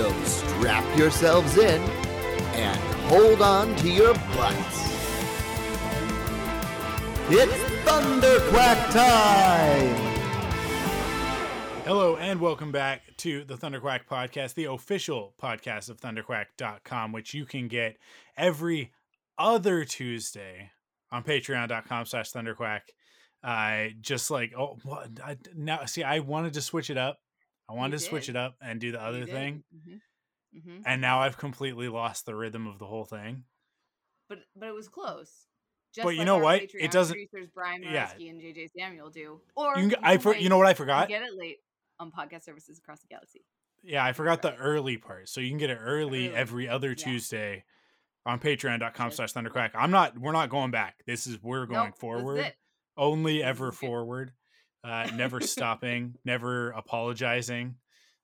So strap yourselves in and hold on to your butts. It's Thunderquack time! Hello and welcome back to the Thunderquack podcast, the official podcast of thunderquack.com, which you can get every other Tuesday on patreon.com slash thunderquack. Uh, just like, oh? I, now, see, I wanted to switch it up. I wanted You to switch it up and do the other You did. thing. Mhm. Mhm. And now I've completely lost the rhythm of the whole thing. But but it was close. Just But you know what? It doesn't- Producers Brian yeah. And JJ Samuel do. Or You, can, I, for, you know what I forgot? Get it late on podcast services across the galaxy. Yeah, I forgot the early part. So you can get it early Early. every other Yeah. Tuesday on patreon.com slash thunderquack. I'm not we're not going back. This is we're going Nope, forward. Only ever forward. Uh never stopping, never apologizing.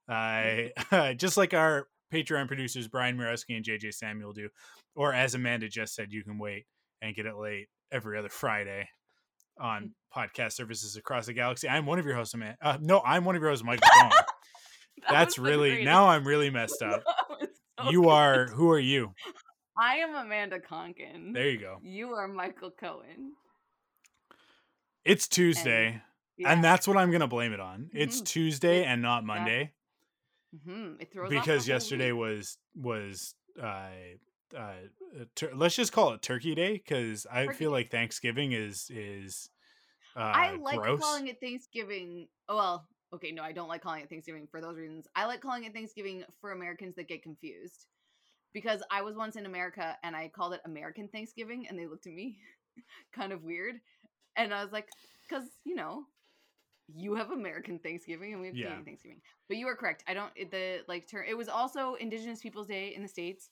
Uh just like our Patreon producers Brian Mureski and JJ Samuel do. Or as Amanda just said, you can wait and get it late every other Friday on podcast services across the galaxy. I'm one of your hosts, Amanda. Uh, no, I'm one of your hosts, Michael That That's really greatest. now I'm really messed up. So you good. are who are you? I am Amanda Conkin. There you go. You are Michael Cohen. It's Tuesday, and, Yeah. that's what I'm gonna blame it on. It's Mhm. Tuesday and not Yeah. Monday It throws because yesterday was was uh, uh tur- let's just call it Turkey Day because I Turkey feel like Thanksgiving is is uh, I like gross. calling it Thanksgiving. Oh, well, okay, no, I don't like calling it Thanksgiving for those reasons. I like calling it Thanksgiving for Americans that get confused. Because I was once in America and I called it American Thanksgiving and they looked at me kind of weird. And I was like, because, you know, you have American Thanksgiving and we have Yeah. Canadian Thanksgiving. But you are correct. I don't, it, the, like, term, it was also Indigenous Peoples Day in the States.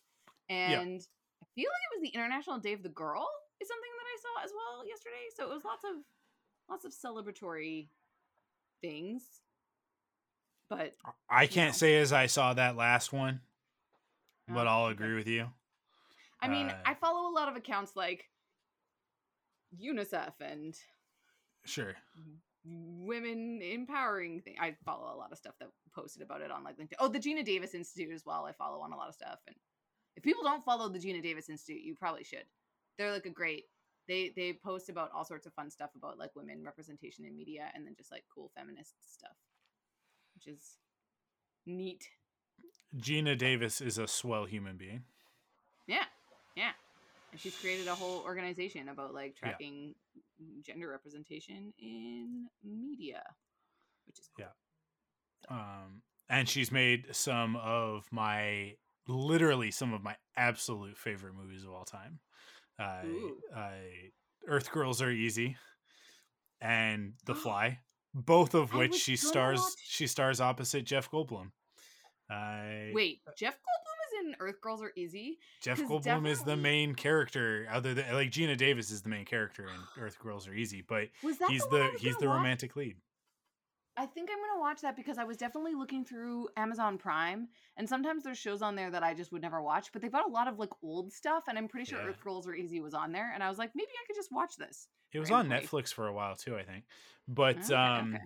And I feel like it was the International Day of the Girl, is something that I saw as well yesterday. So it was lots of lots of celebratory things. But I can't know. say as I saw that last one, but Oh, I'll okay. agree with you. I mean, Uh, I follow a lot of accounts like UNICEF and Sure. Women empowering thing. I follow a lot of stuff that posted about it on like LinkedIn. Oh, the Geena Davis Institute as well. I follow on a lot of stuff. And if people don't follow the Geena Davis Institute, you probably should. They're like a great. They they post about all sorts of fun stuff about like women representation in media and then just like cool feminist stuff, which is neat. Geena Davis is a swell human being. Yeah, yeah. And she's created a whole organization about like Yeah. Gender representation in media, which is cool. Yeah. um, and she's made some of my literally some of my absolute favorite movies of all time. Uh, I, Earth Girls Are Easy and The Fly, both of which she stars. She stars opposite Jeff Goldblum. Uh, Wait, Jeff In Earth Girls Are Easy. Jeff Goldblum is the main character. Other than like Geena Davis is the main character in Earth Girls Are Easy, but he's the, the he's the watch? romantic lead. I think I'm gonna watch that because I was definitely looking through Amazon Prime, and sometimes there's shows on there that I just would never watch. But they've got a lot of like old stuff, and I'm pretty sure Yeah. Earth Girls Are Easy was on there, and I was like, maybe I could just watch this. It was on. Netflix for a while too, I think. But Okay, um okay.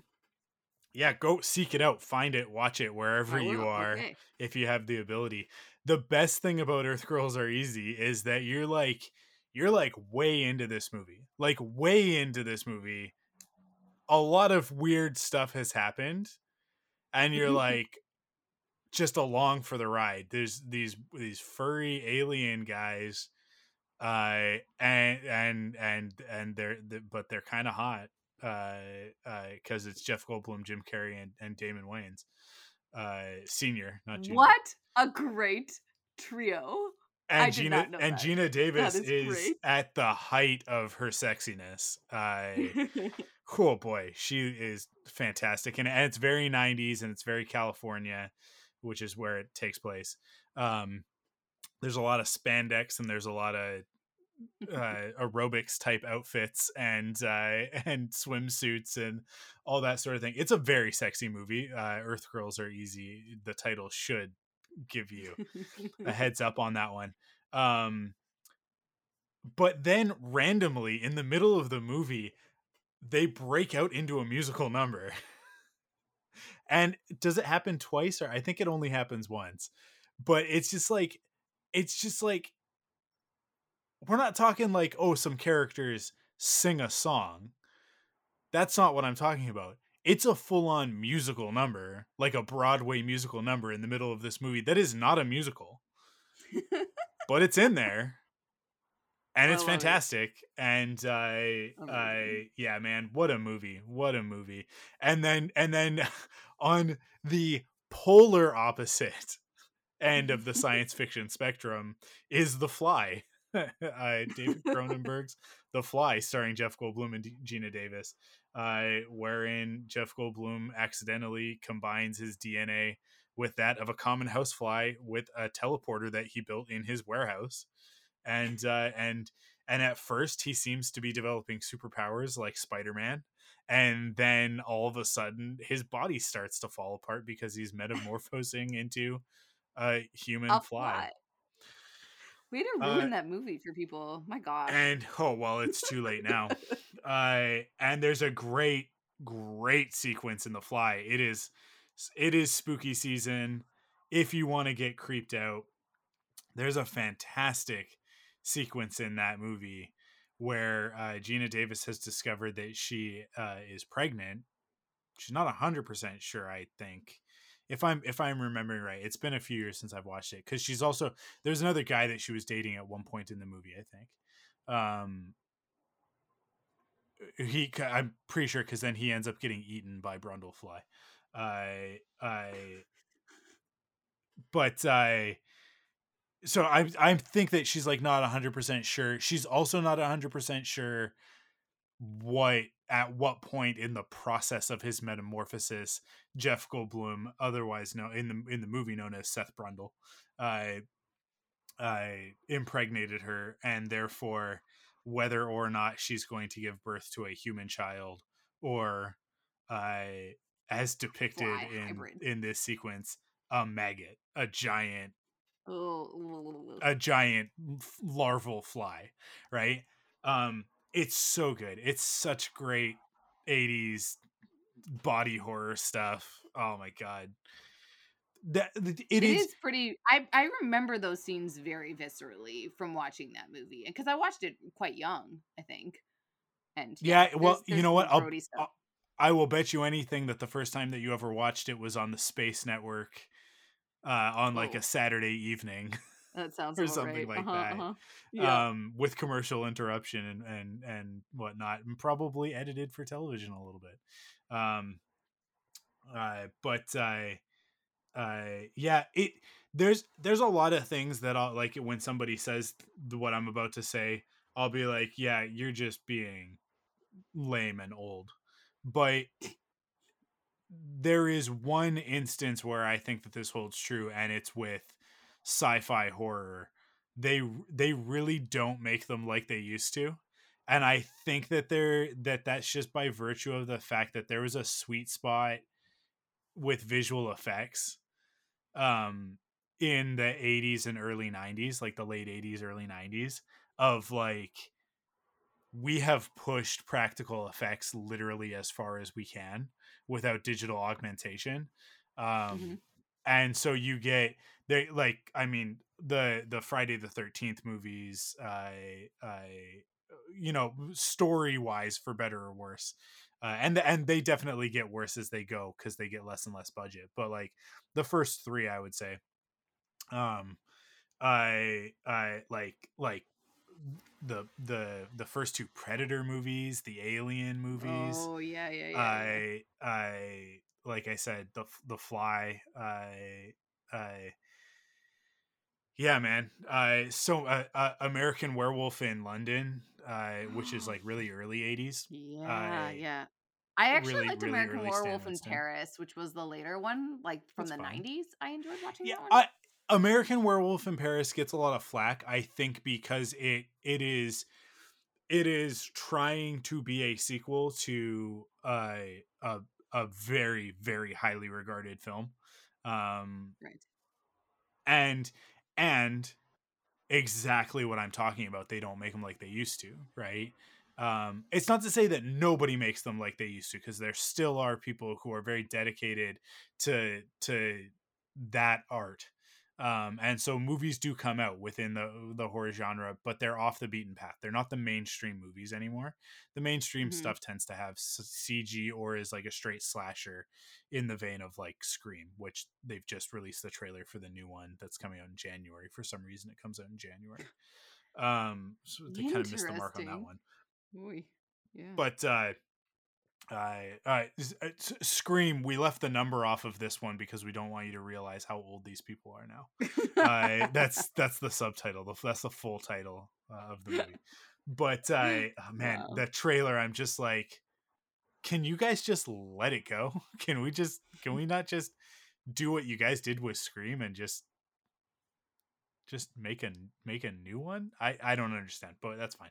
Yeah, go seek it out, find it, watch it wherever you are okay. if you have the ability. The best thing about Earth Girls Are Easy is that you're like you're like way into this movie. Like way into this movie. A lot of weird stuff has happened and you're like just along for the ride. There's these these furry alien guys uh and and and and they're, they but they're kind of hot uh uh because it's jeff goldblum jim carrey and, and damon wayans uh senior not junior What a great trio! and I geena and that. geena davis is is, at the height of her sexiness uh cool boy she is fantastic and, and it's very 90s and it's very california which is where it takes place. Um, there's a lot of spandex and there's a lot of uh, aerobics type outfits and uh, and swimsuits and all that sort of thing. It's a very sexy movie. Uh, Earth Girls Are Easy. The title should give you a heads up on that one. Um, but then randomly in the middle of the movie, they break out into a musical number. and does it happen twice or I think it only happens once. But it's just like it's just like we're not talking like oh some characters sing a song. That's not what I'm talking about. It's a full-on musical number, like a Broadway musical number in the middle of this movie that is not a musical. but it's in there and it's fantastic it. and i i yeah man what a movie what a movie and then and then on the polar opposite end of the science fiction spectrum is the fly uh, david cronenberg's the fly starring jeff goldblum and Geena davis uh, wherein jeff goldblum accidentally combines his dna with that of a common housefly with a teleporter that he built in his warehouse and uh, and and at first he seems to be developing superpowers like Spider-Man and then all of a sudden his body starts to fall apart because he's metamorphosing into a human a fly. fly. Way to ruin uh, that movie for people. My god. And oh well, it's too late now. uh and there's a great great sequence in the fly. It is it is spooky season if you want to get creeped out. There's a fantastic sequence in that movie where uh, Geena Davis has discovered that she uh, is pregnant. She's not hundred percent sure. I think, if I'm if I'm remembering right, it's been a few years since I've watched it because she's also there's another guy that she was dating at one point in the movie. I think. Um, he I'm pretty sure because then he ends up getting eaten by Brundlefly. I I but I so I I think that she's like not 100% sure. She's also not 100% sure what at what point in the process of his metamorphosis Jeff Goldblum otherwise known in the in the movie known as Seth Brundle uh uh impregnated her and therefore whether or not she's going to give birth to a human child or uh as depicted Fly, in hybrid. in this sequence a maggot a giant a giant larval fly, right? Um, it's so good. It's such great 80s body horror stuff. Oh my god. That it, it is, is, pretty I I remember those scenes very viscerally from watching that movie. And cuz I watched it quite young, I think. And yeah, yeah well, there's, there's you know what? I'll, I'll, I will bet you anything that the first time that you ever watched it was on the Space Network uh, on like a Saturday evening. That sounds or something right. like uh-huh, that. Uh-huh. Yeah. Um, with commercial interruption and, and and whatnot, and probably edited for television a little bit. Um, uh, but I, uh, uh, yeah, it there's there's a lot of things that I'll like when somebody says what I'm about to say, I'll be like, yeah, you're just being lame and old. But there is one instance where I think that this holds true, and it's with sci-fi horror. They they really don't make them like they used to, and I think that they're that that's just by virtue of the fact that there was a sweet spot with visual effects, um, in the '80s and early '90s, like the late '80s, early '90s, of like we have pushed practical effects literally as far as we can without digital augmentation um mm-hmm. and so you get they like i mean the the friday the 13th movies i i you know story wise for better or worse uh, and and they definitely get worse as they go because they get less and less budget but like the first three i would say um i i like like the the the first two Predator movies, the Alien movies. Oh yeah, yeah, yeah. I I like I said the the Fly. I I yeah, man. Uh, so uh, uh, American Werewolf in London, uh, which is like really early '80s. Yeah, yeah. I actually really, liked really American Werewolf in. Paris, which was the later one, like from That's the fine. '90s. I enjoyed watching yeah that one. I, american werewolf in paris gets a lot of flack i think because it it is it is trying to be a sequel to a a, a very very highly regarded film um right. and and exactly what i'm talking about they don't make them like they used to right? Um it's not to say that nobody makes them like they used to because there still are people who are very dedicated to to that art um and so movies do come out within the the horror genre but they're off the beaten path they're not the mainstream movies anymore the mainstream Mhm. stuff tends to have cg or is like a straight slasher in the vein of like scream which they've just released the trailer for the new one that's coming out in january for some reason it comes out in january um so they kind of missed the mark on that one Oy. Yeah. but uh I uh, uh, scream we left the number off of this one because we don't want you to realize how old these people are now. Uh, that's that's the subtitle that's the full title uh, of the movie. But uh oh, man Wow. the trailer i'm just like can you guys just let it go? Can we just can we not just do what you guys did with scream and just just make a make a new one? I i don't understand but that's fine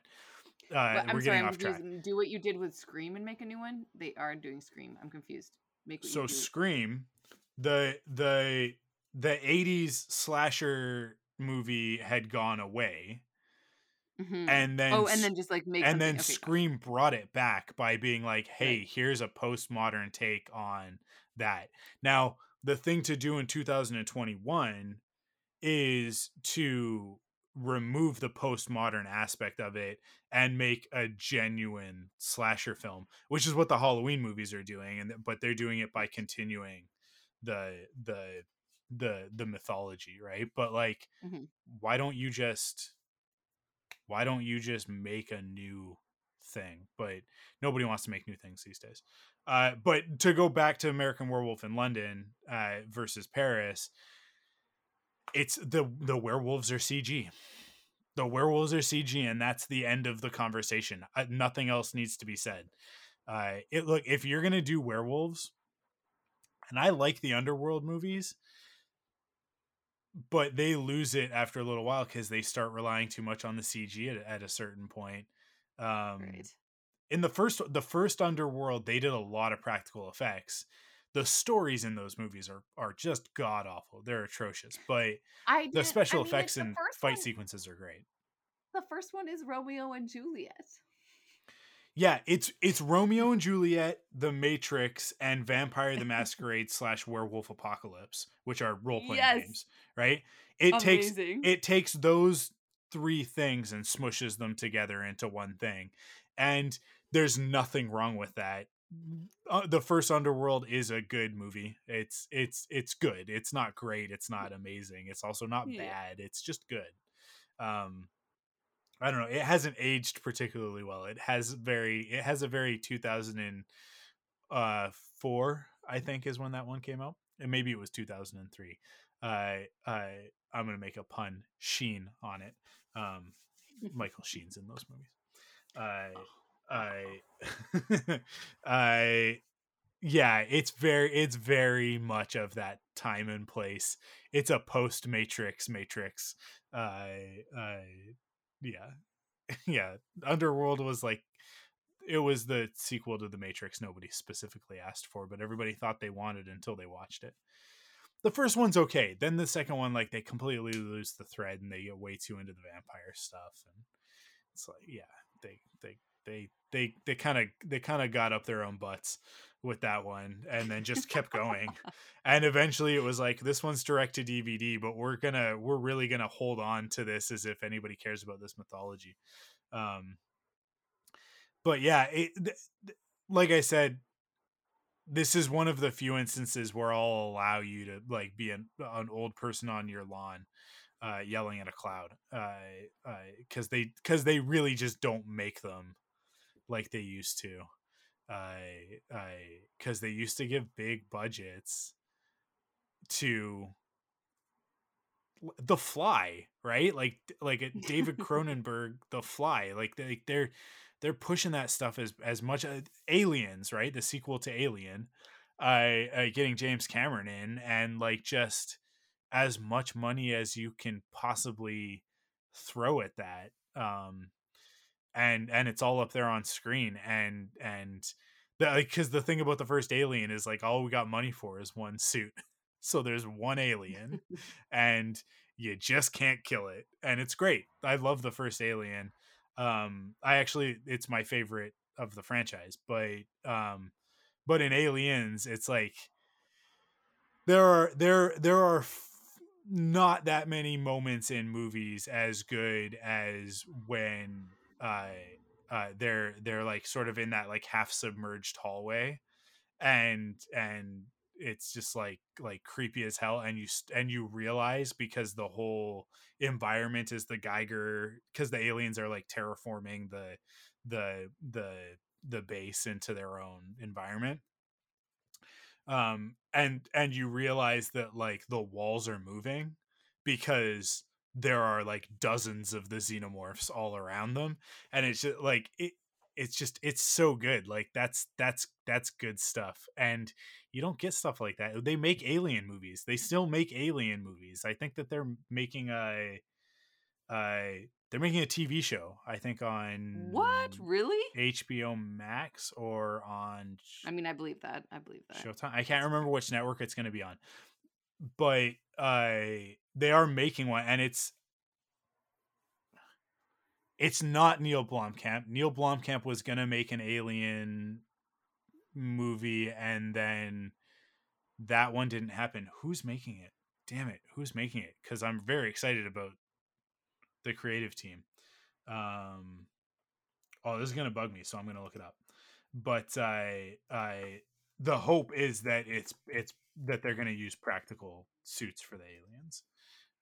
uh I'm sorry, I'm confused. Do what you did with Scream and make a new one. They are doing Scream. I'm confused. Make so scream the the the 80s slasher movie had gone away Mhm. and then oh, and then just like make and then okay, scream brought it back by being like hey Right. here's a postmodern take on that now the thing to do in 2021 is to remove the postmodern aspect of it and make a genuine slasher film which is what the halloween movies are doing and but they're doing it by continuing the the the the mythology right? But like Mhm. why don't you just why don't you just make a new thing? But nobody wants to make new things these days. Uh but to go back to american werewolf in london uh versus paris it's the the werewolves are cg the werewolves are cg and that's the end of the conversation. Uh, nothing else needs to be said. Uh it look if you're gonna do werewolves and i like the underworld movies but they lose it after a little while because they start relying too much on the cg at, at a certain point. Um Right. in the first the first underworld they did a lot of practical effects the stories in those movies are are just god awful. They're atrocious but I the special I mean, effects and fight one- sequences are great. The first one is Romeo and Juliet. yeah it's it's romeo and juliet the matrix and vampire the masquerade slash werewolf apocalypse which are role-playing Yes. games right? It takes it takes those three things and smushes them together into one thing and there's nothing wrong with that uh, the first underworld is a good movie. It's it's it's good. It's not great. It's not amazing. It's also not Yeah. bad. It's just good. Um i don't know. It hasn't aged particularly well. It has very it has a very 2004 i think is when that one came out. And maybe it was 2003 uh i i'm gonna make a pun sheen on it. Um michael sheen's in those movies. I i i yeah it's very it's very much of that time and place. It's a post matrix matrix i i yeah yeah underworld was like it was the sequel to the matrix nobody specifically asked for but everybody thought they wanted until they watched it. The first one's okay then the second one like they completely lose the thread and they get way too into the vampire stuff and it's like yeah they they they they they kind of they kind of got up their own butts with that one and then just kept going. And eventually it was like this one's direct to dvd but we're gonna we're really gonna hold on to this as if anybody cares about this mythology. Um but yeah it th- th- like i said this is one of the few instances where i'll allow you to like be an, an old person on your lawn uh yelling at a cloud uh because they because they really just don't make them like they used to. I I because they used to give big budgets to the fly right? Like like david cronenberg the fly like they, they're they're pushing that stuff as as much as aliens right? The sequel to alien. Uh, uh getting james cameron in and like just as much money as you can possibly throw at that um and and it's all up there on screen and and because the, the thing about the first alien is like all we got money for is one suit. So there's one alien and you just can't kill it and it's great. I love the first alien. Um i actually it's my favorite of the franchise but um but in aliens it's like there are there there are f- not that many moments in movies as good as when uh uh they're they're like sort of in that like half submerged hallway and and it's just like like creepy as hell and you and you realize because the whole environment is the Giger because the aliens are like terraforming the the the the base into their own environment. Um and and you realize that like the walls are moving because there are like dozens of the xenomorphs all around them and it's just like it it's just it's so good like that's that's that's good stuff and you don't get stuff like that they make alien movies they still make alien movies i think that they're making a uh they're making a tv show i think on what really hbo max or on i mean i believe that i believe that. Showtime i can't remember which network it's going to be on but uh they are making one and it's it's not Neil Blomkamp. Neil Blomkamp was gonna make an Alien movie, and then that one didn't happen. Who's making it? Damn it! Who's making it? Because I'm very excited about the creative team. Um, oh, this is gonna bug me, so I'm gonna look it up. But I, I, the hope is that it's it's that they're gonna use practical suits for the aliens.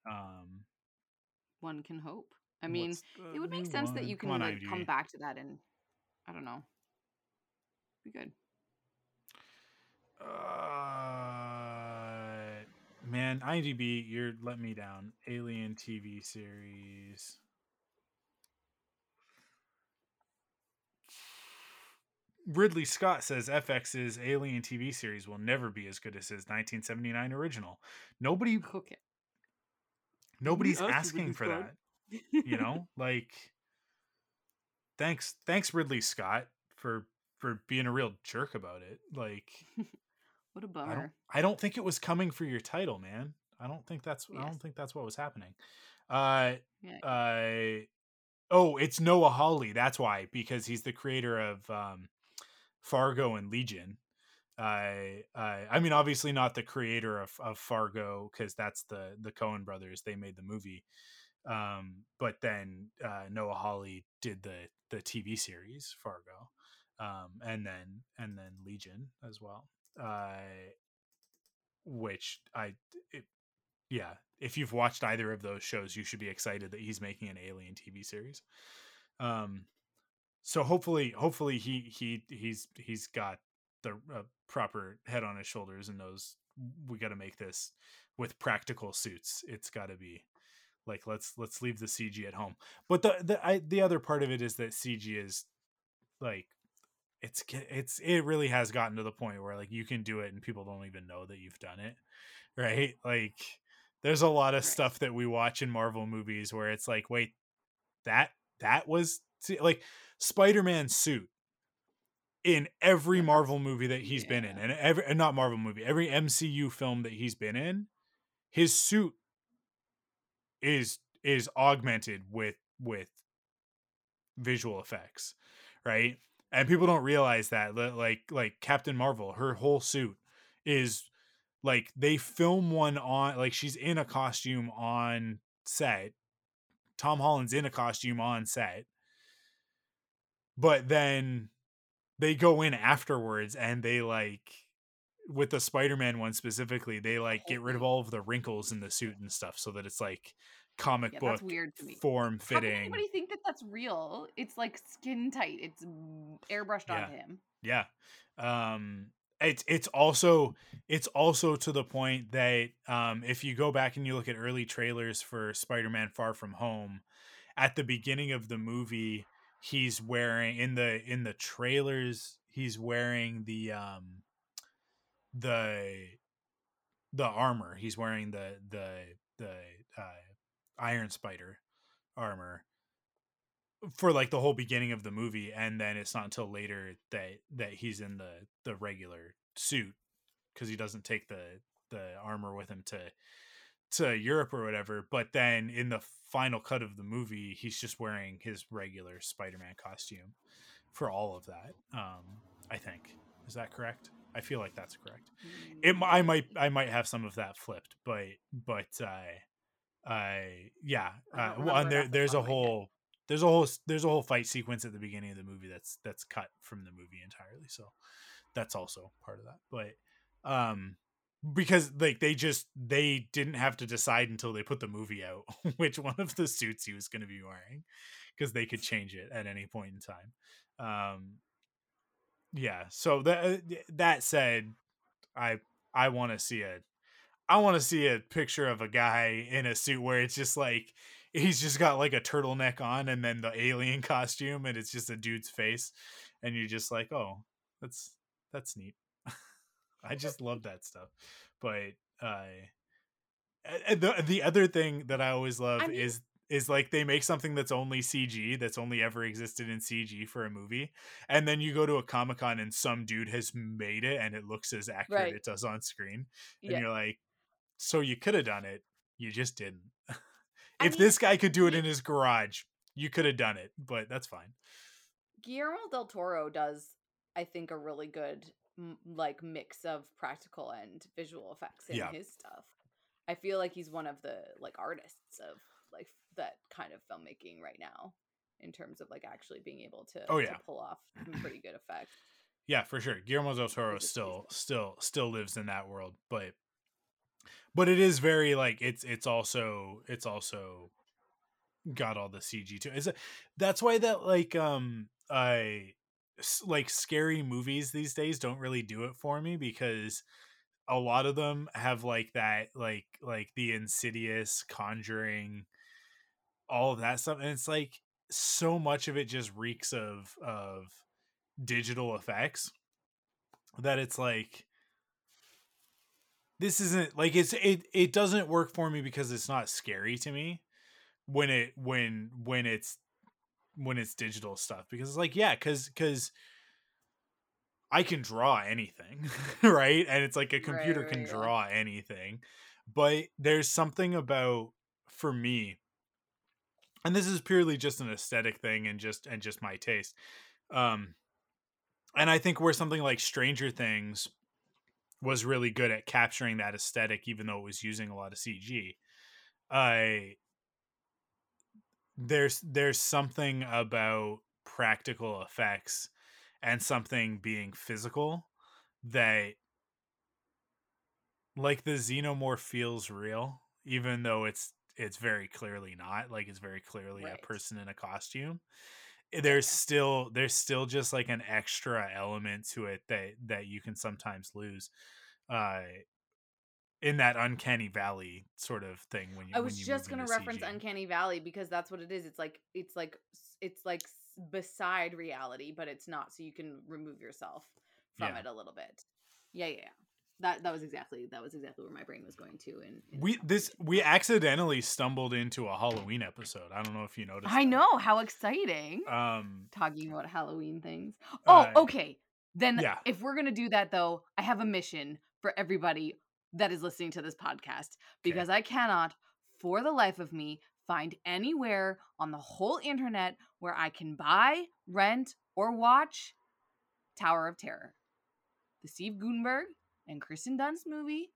Um, one can hope. I mean, it would make sense one? that you can like come back to that and I don't know. Be good. Uh, man, IMDb, you're let me down. Alien TV series. Ridley Scott says FX's Alien TV series will never be as good as his 1979 original. Nobody, okay. nobody's asking for that you know like thanks thanks ridley scott for for being a real jerk about it like what a bummer I don't, I don't, think it was coming for your title man i don't think that's yes. i don't think that's what was happening uh yeah. uh oh it's noah hawley that's why because he's the creator of um fargo and legion I uh, I mean, obviously not the creator of, of Fargo because that's the the Coen brothers. They made the movie, um, but then uh, Noah Hawley did the the TV series Fargo, um, and then and then Legion as well. Uh, which I, it, yeah, if you've watched either of those shows, you should be excited that he's making an Alien TV series. Um, so hopefully, hopefully he he he's he's got the uh, proper head on his shoulders and knows we got to make this with practical suits. It's got to be like let's let's leave the cg at home. But the the I, the other part of it is that cg is like it's it's it really has gotten to the point where like you can do it and people don't even know that you've done it right? Like there's a lot of stuff that we watch in marvel movies where it's like wait that that was like spider-man suit in every marvel movie that he's yeah. been in and every and not marvel movie every mcu film that he's been in his suit is is augmented with with visual effects right and people don't realize that like like captain marvel her whole suit is like they film one on like she's in a costume on set tom holland's in a costume on set but then they go in afterwards and they like with the Spider-Man one specifically, they like get rid of all of the wrinkles in the suit and stuff so that it's like comic yeah, book weird form fitting. How anybody think that that's real? It's like skin tight. It's airbrushed yeah. onto him. Yeah. Um it's it's also it's also to the point that um if you go back and you look at early trailers for Spider-Man Far From Home at the beginning of the movie he's wearing in the in the trailers he's wearing the um the the armor. He's wearing the the the uh, iron spider armor for like the whole beginning of the movie and then it's not until later that that he's in the the regular suit because he doesn't take the the armor with him to to Europe or whatever but then in the final cut of the movie he's just wearing his regular Spider-Man costume for all of that um I think. Is that correct? I feel like that's correct. It I might I might have some of that flipped but but uh I yeah uh, well, and there there's a of my head. whole there's a whole there's a whole fight sequence at the beginning of the movie that's that's cut from the movie entirely so that's also part of that but um because like they just they didn't have to decide until they put the movie out which one of the suits he was going to be wearing because they could change it at any point in time. Um yeah so that that said i i want to see a i want to see a picture of a guy in a suit where it's just like he's just got like a turtleneck on and then the alien costume and it's just a dude's face and you're just like oh that's that's neat i just love that stuff but uh the the other thing that i always love I mean- is is like they make something that's only cg that's only ever existed in cg for a movie and then you go to a comic-con and some dude has made it and it looks as accurate Right. it does on screen and Yeah. you're like so you could have done it you just didn't I if mean, this guy could do it in his garage you could have done it but that's fine Guillermo del Toro does, I think, a really good m- like mix of practical and visual effects in Yeah. his stuff. I feel like he's one of the like artists of like that kind of filmmaking right now, in terms of like actually being able to, Oh, to yeah. pull off some pretty good effects. yeah for sure guillermo del toro still still still lives in that world but but it is very like it's it's also it's also got all the cg too is it that's why that like um i like scary movies these days don't really do it for me because a lot of them have like that like like the insidious conjuring all of that stuff and it's like so much of it just reeks of of digital effects that it's like this isn't like it's it it doesn't work for me because it's not scary to me when it when when it's when it's digital stuff because it's like yeah cuz cuz I can draw anything right and it's like a computer right, can yeah. draw anything but there's something about for me and this is purely just an aesthetic thing and just and just my taste um and i think where something like stranger things was really good at capturing that aesthetic even though it was using a lot of cg i there's there's something about practical effects and something being physical that like the xenomorph feels real even though it's it's very clearly not like it's very clearly Right. a person in a costume Eh, there's still there's still just like an extra element to it that that you can sometimes lose uh in that uncanny valley sort of thing when you I was you just gonna reference CG. Uncanny Valley because that's what it is. It's like it's like it's like beside reality, but it's not. So you can remove yourself from Yeah. it a little bit. Yeah, yeah, yeah. That that was exactly that was exactly where my brain was going to. and, in we this we accidentally stumbled into a halloween episode i don't know if you noticed I that. know how exciting. um Talking about Halloween things. Oh, Uh, okay. Then yeah. if we're gonna do that though, I have a mission for everybody that is listening to this podcast because I cannot, for the life of me, find anywhere on the whole internet where I can buy, rent, or watch Tower of Terror, the Steve Guttenberg and Kristen Dunst movie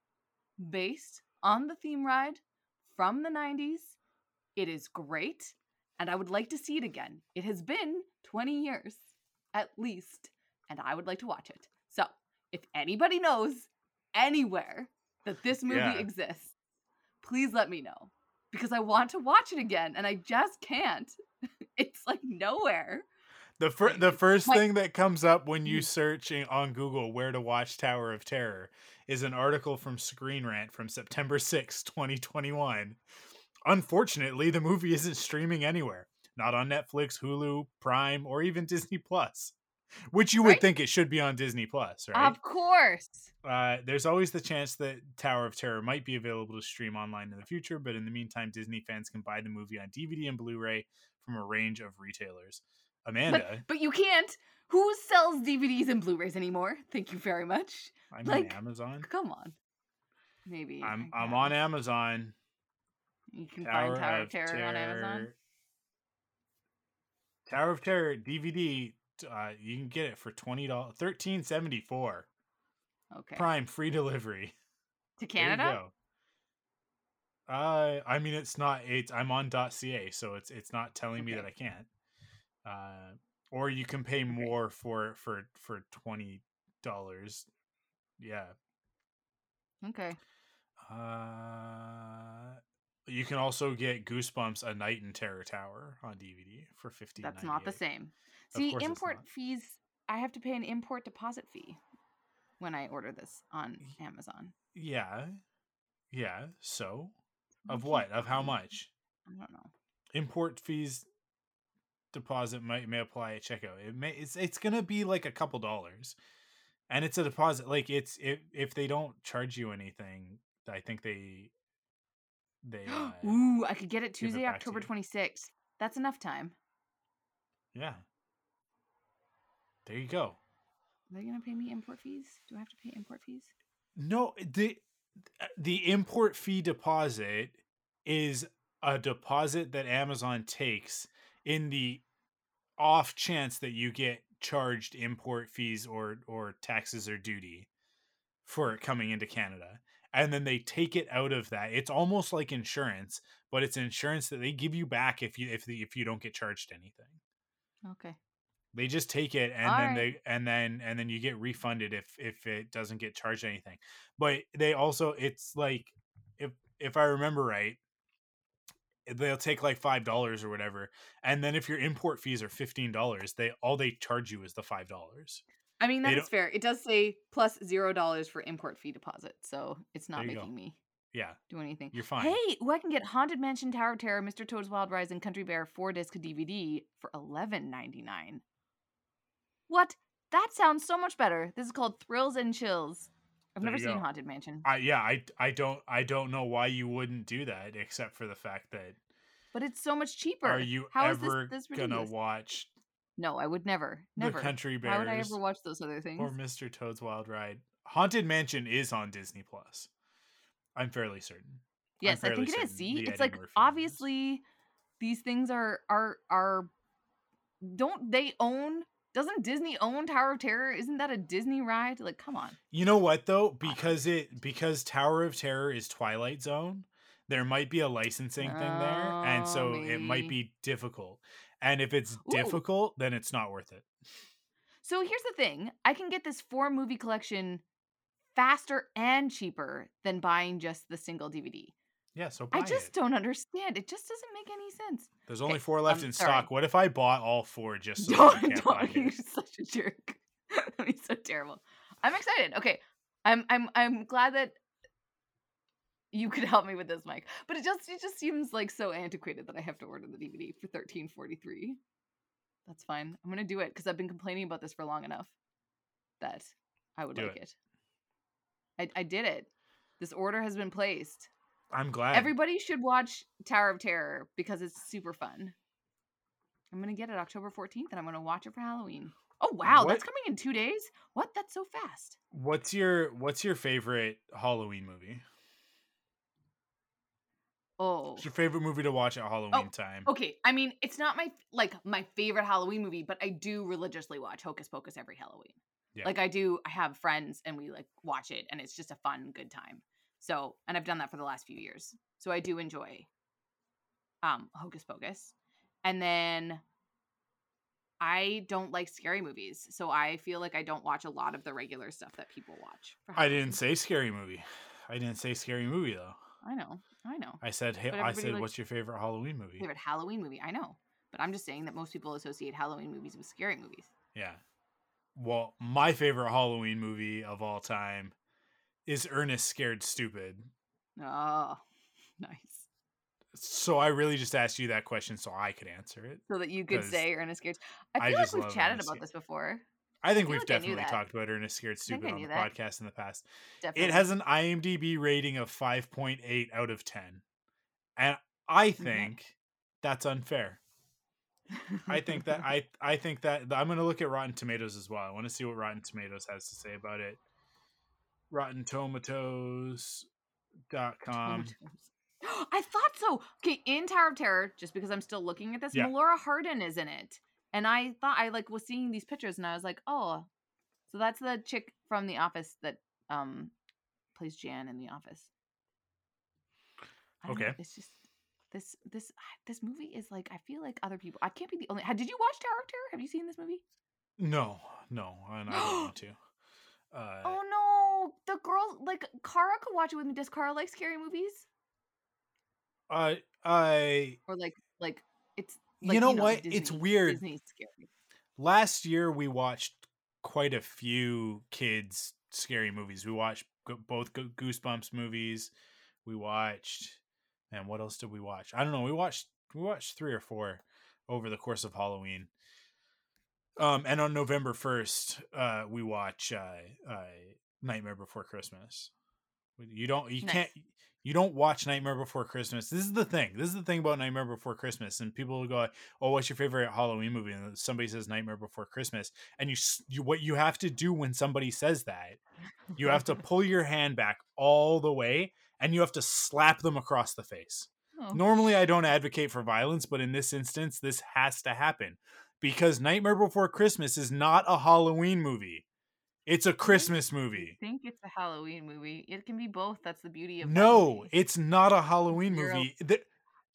based on the theme ride from the 90s. It is great, and I would like to see it again. It has been 20 years at least, and I would like to watch it. So, if anybody knows anywhere that this movie Yeah. exists, please let me know because I want to watch it again and I just can't. it's like nowhere. The fir- the first My- thing that comes up when you Mm. search on Google where to watch Tower of Terror is an article from Screen Rant from September 6, 2021. Unfortunately, the movie isn't streaming anywhere. Not on Netflix, Hulu, Prime, or even Disney Plus. Which you would Right? think it should be on Disney Plus, right? Of course. Uh, there's always the chance that Tower of Terror might be available to stream online in the future, but in the meantime, Disney fans can buy the movie on DVD and Blu-ray from a range of retailers. Amanda, But but you can't. Who sells DVDs and Blu-rays anymore? Thank you very much. I'm like, on Amazon. Come on. Maybe. I'm I'm on Amazon. You can Tower, find Tower of of Terror, on Amazon. Tower of Terror DVD. Uh, you can get it for twenty dollars, thirteen seventy four. Okay. Prime free delivery. to Canada? Uh, I mean, it's not. It's I'm on .ca, so it's it's not telling me that I can't. Uh, or you can pay more for for for twenty dollars. Yeah. Okay. Uh, you can also get Goosebumps: A Night in Terror Tower on DVD for fifteen. That's not the same. See, import fees. I have to pay an import deposit fee when I order this on Amazon. Yeah, yeah. So, of what? Of how much? I don't know. import fees deposit might may apply at checkout. It may it's it's gonna be like a couple dollars, and it's a deposit. Like it's if if they don't charge you anything, I think they they uh, Ooh, I could get it give it Tuesday, October 26th. That's enough time. yeah. There you go. Are they going to pay me import fees? Do I have to pay import fees? No, the uh, the import fee deposit is a deposit that Amazon takes in the off chance that you get charged import fees or or taxes or duty for it coming into Canada. And then they take it out of that. It's almost like insurance, but it's insurance that they give you back if you if the, if you don't get charged anything. Okay. They just take it and All then right. they and then and then you get refunded if if it doesn't get charged anything. But they also it's like if if I remember right, they'll take like five dollars or whatever, and then if your import fees are fifteen dollars, they all they charge you is the five dollars. I mean, that's fair. It does say plus zero dollars for import fee deposit, so it's not you go. making me Yeah, do anything. you're fine. Hey, ooh, I can get Haunted Mansion, Tower of Terror, Mr. Toad's Wild Ride, and Country Bear four disc DVD for eleven ninety nine. What? That sounds so much better. This is called Thrills and Chills. I've There never seen go. Haunted Mansion, I yeah, I I don't I don't know why you wouldn't do that except for the fact that but it's so much cheaper. are you How is this- ever this gonna watch No, I would never. Never. the Country Why would I ever watch those other things? or Mr. Toad's Wild Ride? Haunted Mansion is on Disney Plus. I'm fairly certain. Yes, I think it is. See, it's Eddie like Murphy one is. obviously these things are are are don't they own doesn't Disney own Tower of Terror? Isn't that a Disney ride? Like, come on. You know what though? Because it because Tower of Terror is Twilight Zone, there might be a licensing thing there, and Oh, so it might be difficult. And if it's Ooh. difficult, then it's not worth it. So here's the thing: I can get this four movie collection faster and cheaper than buying just the single DVD. Yeah, so buy I just it. don't understand. It just doesn't make any sense. There's only okay, four left um, in sorry. stock. What if I bought all four just so Don't, can't buy don't. You're it? such a jerk. That'd be so terrible. I'm excited. Okay, I'm I'm I'm glad that you could help me with this, Mike. But it just it just seems like so antiquated that I have to order the DVD for thirteen forty three. That's fine. I'm gonna do it because I've been complaining about this for long enough that I would Do like it. it. I I did it. This order has been placed. I'm glad. Everybody should watch Tower of Terror because it's super fun. I'm gonna get it October 14th and I'm gonna watch it for Halloween. Oh wow, that's coming in two days? What? That's so fast. What's your What's your favorite Halloween movie? Oh. What's your favorite movie to watch at oh, Halloween time? Okay, I mean, it's not my like my favorite Halloween movie, but I do religiously watch Hocus Pocus every Halloween. Yeah. Like I do, I have friends and we like watch it, and it's just a fun, good time. So, and I've done that for the last few years. So I do enjoy um Hocus Pocus, and then I don't like scary movies, so I feel like I don't watch a lot of the regular stuff that people watch. I didn't say scary movie. I didn't say scary movie though. I know. I know. I said, hey, I said, what's your favorite Halloween movie? Favorite Halloween movie? I know. But I'm just saying that most people associate Halloween movies with scary movies. Yeah. Well, my favorite Halloween movie of all time is Ernest Scared Stupid. Oh, nice. So I really just asked you that question so I could answer it. So that you could say Ernest Scared. I I feel just like we've chatted Ernest about this before. I think feel we've like definitely talked about Ernest Scared Stupid on the that. podcast in the past. Definitely. It has an IMDb rating of 5.8 out of 10. And I think that's unfair. I think that I I think that I'm going to look at Rotten Tomatoes as well. I want to see what Rotten Tomatoes has to say about it. Rotten Tomatoes.com. I thought so. Okay, in Tower of Terror, just because I'm still looking at this, Yeah. Melora Hardin is in it. And I thought I like was seeing these pictures and I was like, oh, so that's the chick from The Office that um plays Jan in The Office. Don't know, Okay. it's just this this this movie is like I feel like other people. I can't be the only. Did you watch Tower of Terror? Have you seen this movie? No, no, and I don't want to. Uh, oh no, the girl like Kara could watch it with me. Does Kara like scary movies I I or like like it's You like, know the what? It's weird. Disney scary. last year we watched quite a few kids scary movies. We watched both Goosebumps movies. We watched, and what else did we watch? I don't know. We watched we watched three or four over the course of Halloween. Um, and on November first, uh, we watch uh, uh, Nightmare Before Christmas. You don't, you Nice. can't, you don't watch Nightmare Before Christmas. This is the thing. This is the thing about Nightmare Before Christmas, and people will go, "Oh, what's your favorite Halloween movie?" And somebody says Nightmare Before Christmas, and you, you, what you have to do when somebody says that, you have to pull your hand back all the way, and you have to slap them across the face. Oh. Normally, I don't advocate for violence, but in this instance, this has to happen because Nightmare Before Christmas is not a Halloween movie. It's a Christmas movie. I think it's a Halloween movie. It can be both. That's the beauty of No, it's not a Halloween movie.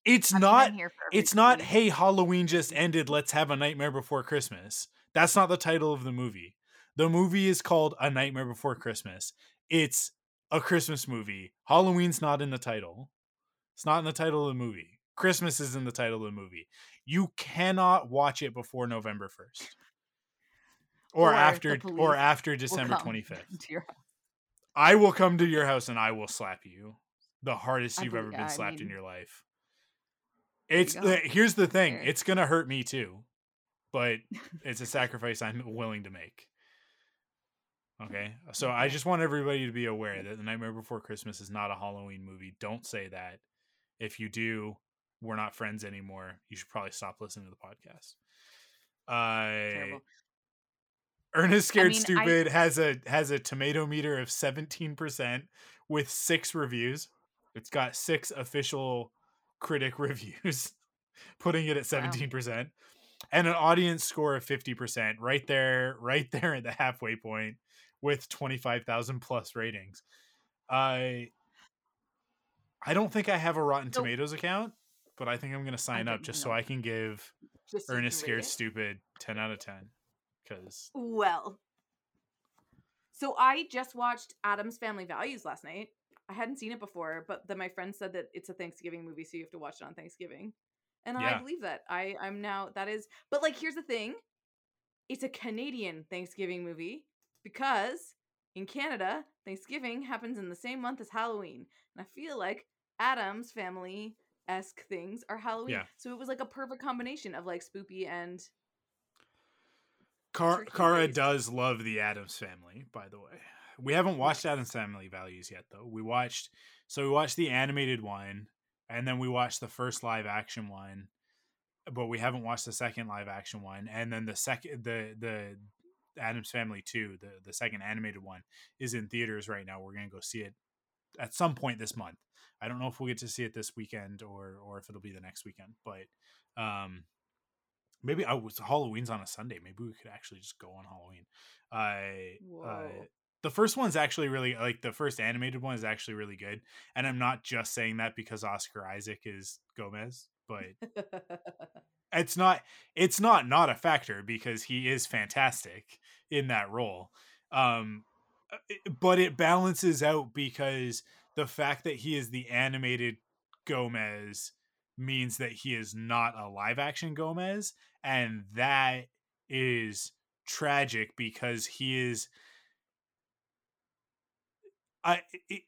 It's I'm not. It's not. movie. Hey, Halloween just ended. Let's have a Nightmare Before Christmas. That's not the title of the movie. The movie is called A Nightmare Before Christmas. It's a Christmas movie. Halloween's not in the title. It's not in the title of the movie. Christmas is in the title of the movie. You cannot watch it before November 1st. Or, Or after or after December 25th. to your house. I will come to your house and I will slap you. The hardest I you've ever been I slapped in your life. you It's uh, here's the thing. Fair. It's gonna hurt me too, but it's a sacrifice I'm willing to make. Okay, so I just want everybody to be aware that The Nightmare Before Christmas is not a Halloween movie. Don't say that. If you do, we're not friends anymore. You should probably stop listening to the podcast. Uh, Terrible. Ernest Scared mean, I- Stupid has a has a tomato meter of 17% with 6 reviews. It's got 6 official critic reviews putting it at 17% and an audience score of 50% right there right there at the halfway point with 25,000 plus ratings. I I don't think I have a Rotten So- Tomatoes account, but I think I'm going to sign up just so. I can give Just Ernest Scared. Stupid 10 out of 10 cuz Well, so I just watched Addams Family Values last night. I hadn't seen it before, but then my friend said that it's a Thanksgiving movie, so you have to watch it on Thanksgiving. And I believe that. I I'm now that is, but like here's the thing, it's a Canadian Thanksgiving movie because in Canada Thanksgiving happens in the same month as Halloween, and I feel like Addams Family esque things are Halloween. Yeah. So it was like a perfect combination of like spoopy and Car- Cara does love the Addams family, by the way. We haven't watched Addams Family Values yet, though. We watched, so we watched the animated one, and then we watched the first live action one, but we haven't watched the second live action one, and then the second, the the Addams Family two, the the second animated one, is in theaters right now. We're gonna go see it at some point this month. I don't know if we'll get to see it this weekend or or if it'll be the next weekend, but um, maybe I was Halloween's on a Sunday. Maybe we could actually just go on Halloween. I uh, Whoa. the first one's actually really like the first animated one is actually really good, and I'm not just saying that because Oscar Isaac is Gomez, but it's not it's not not a factor because he is fantastic in that role. Um, uh, but it balances out because the fact that he is the animated Gomez means that he is not a live action Gomez, and that is tragic because he is. I it,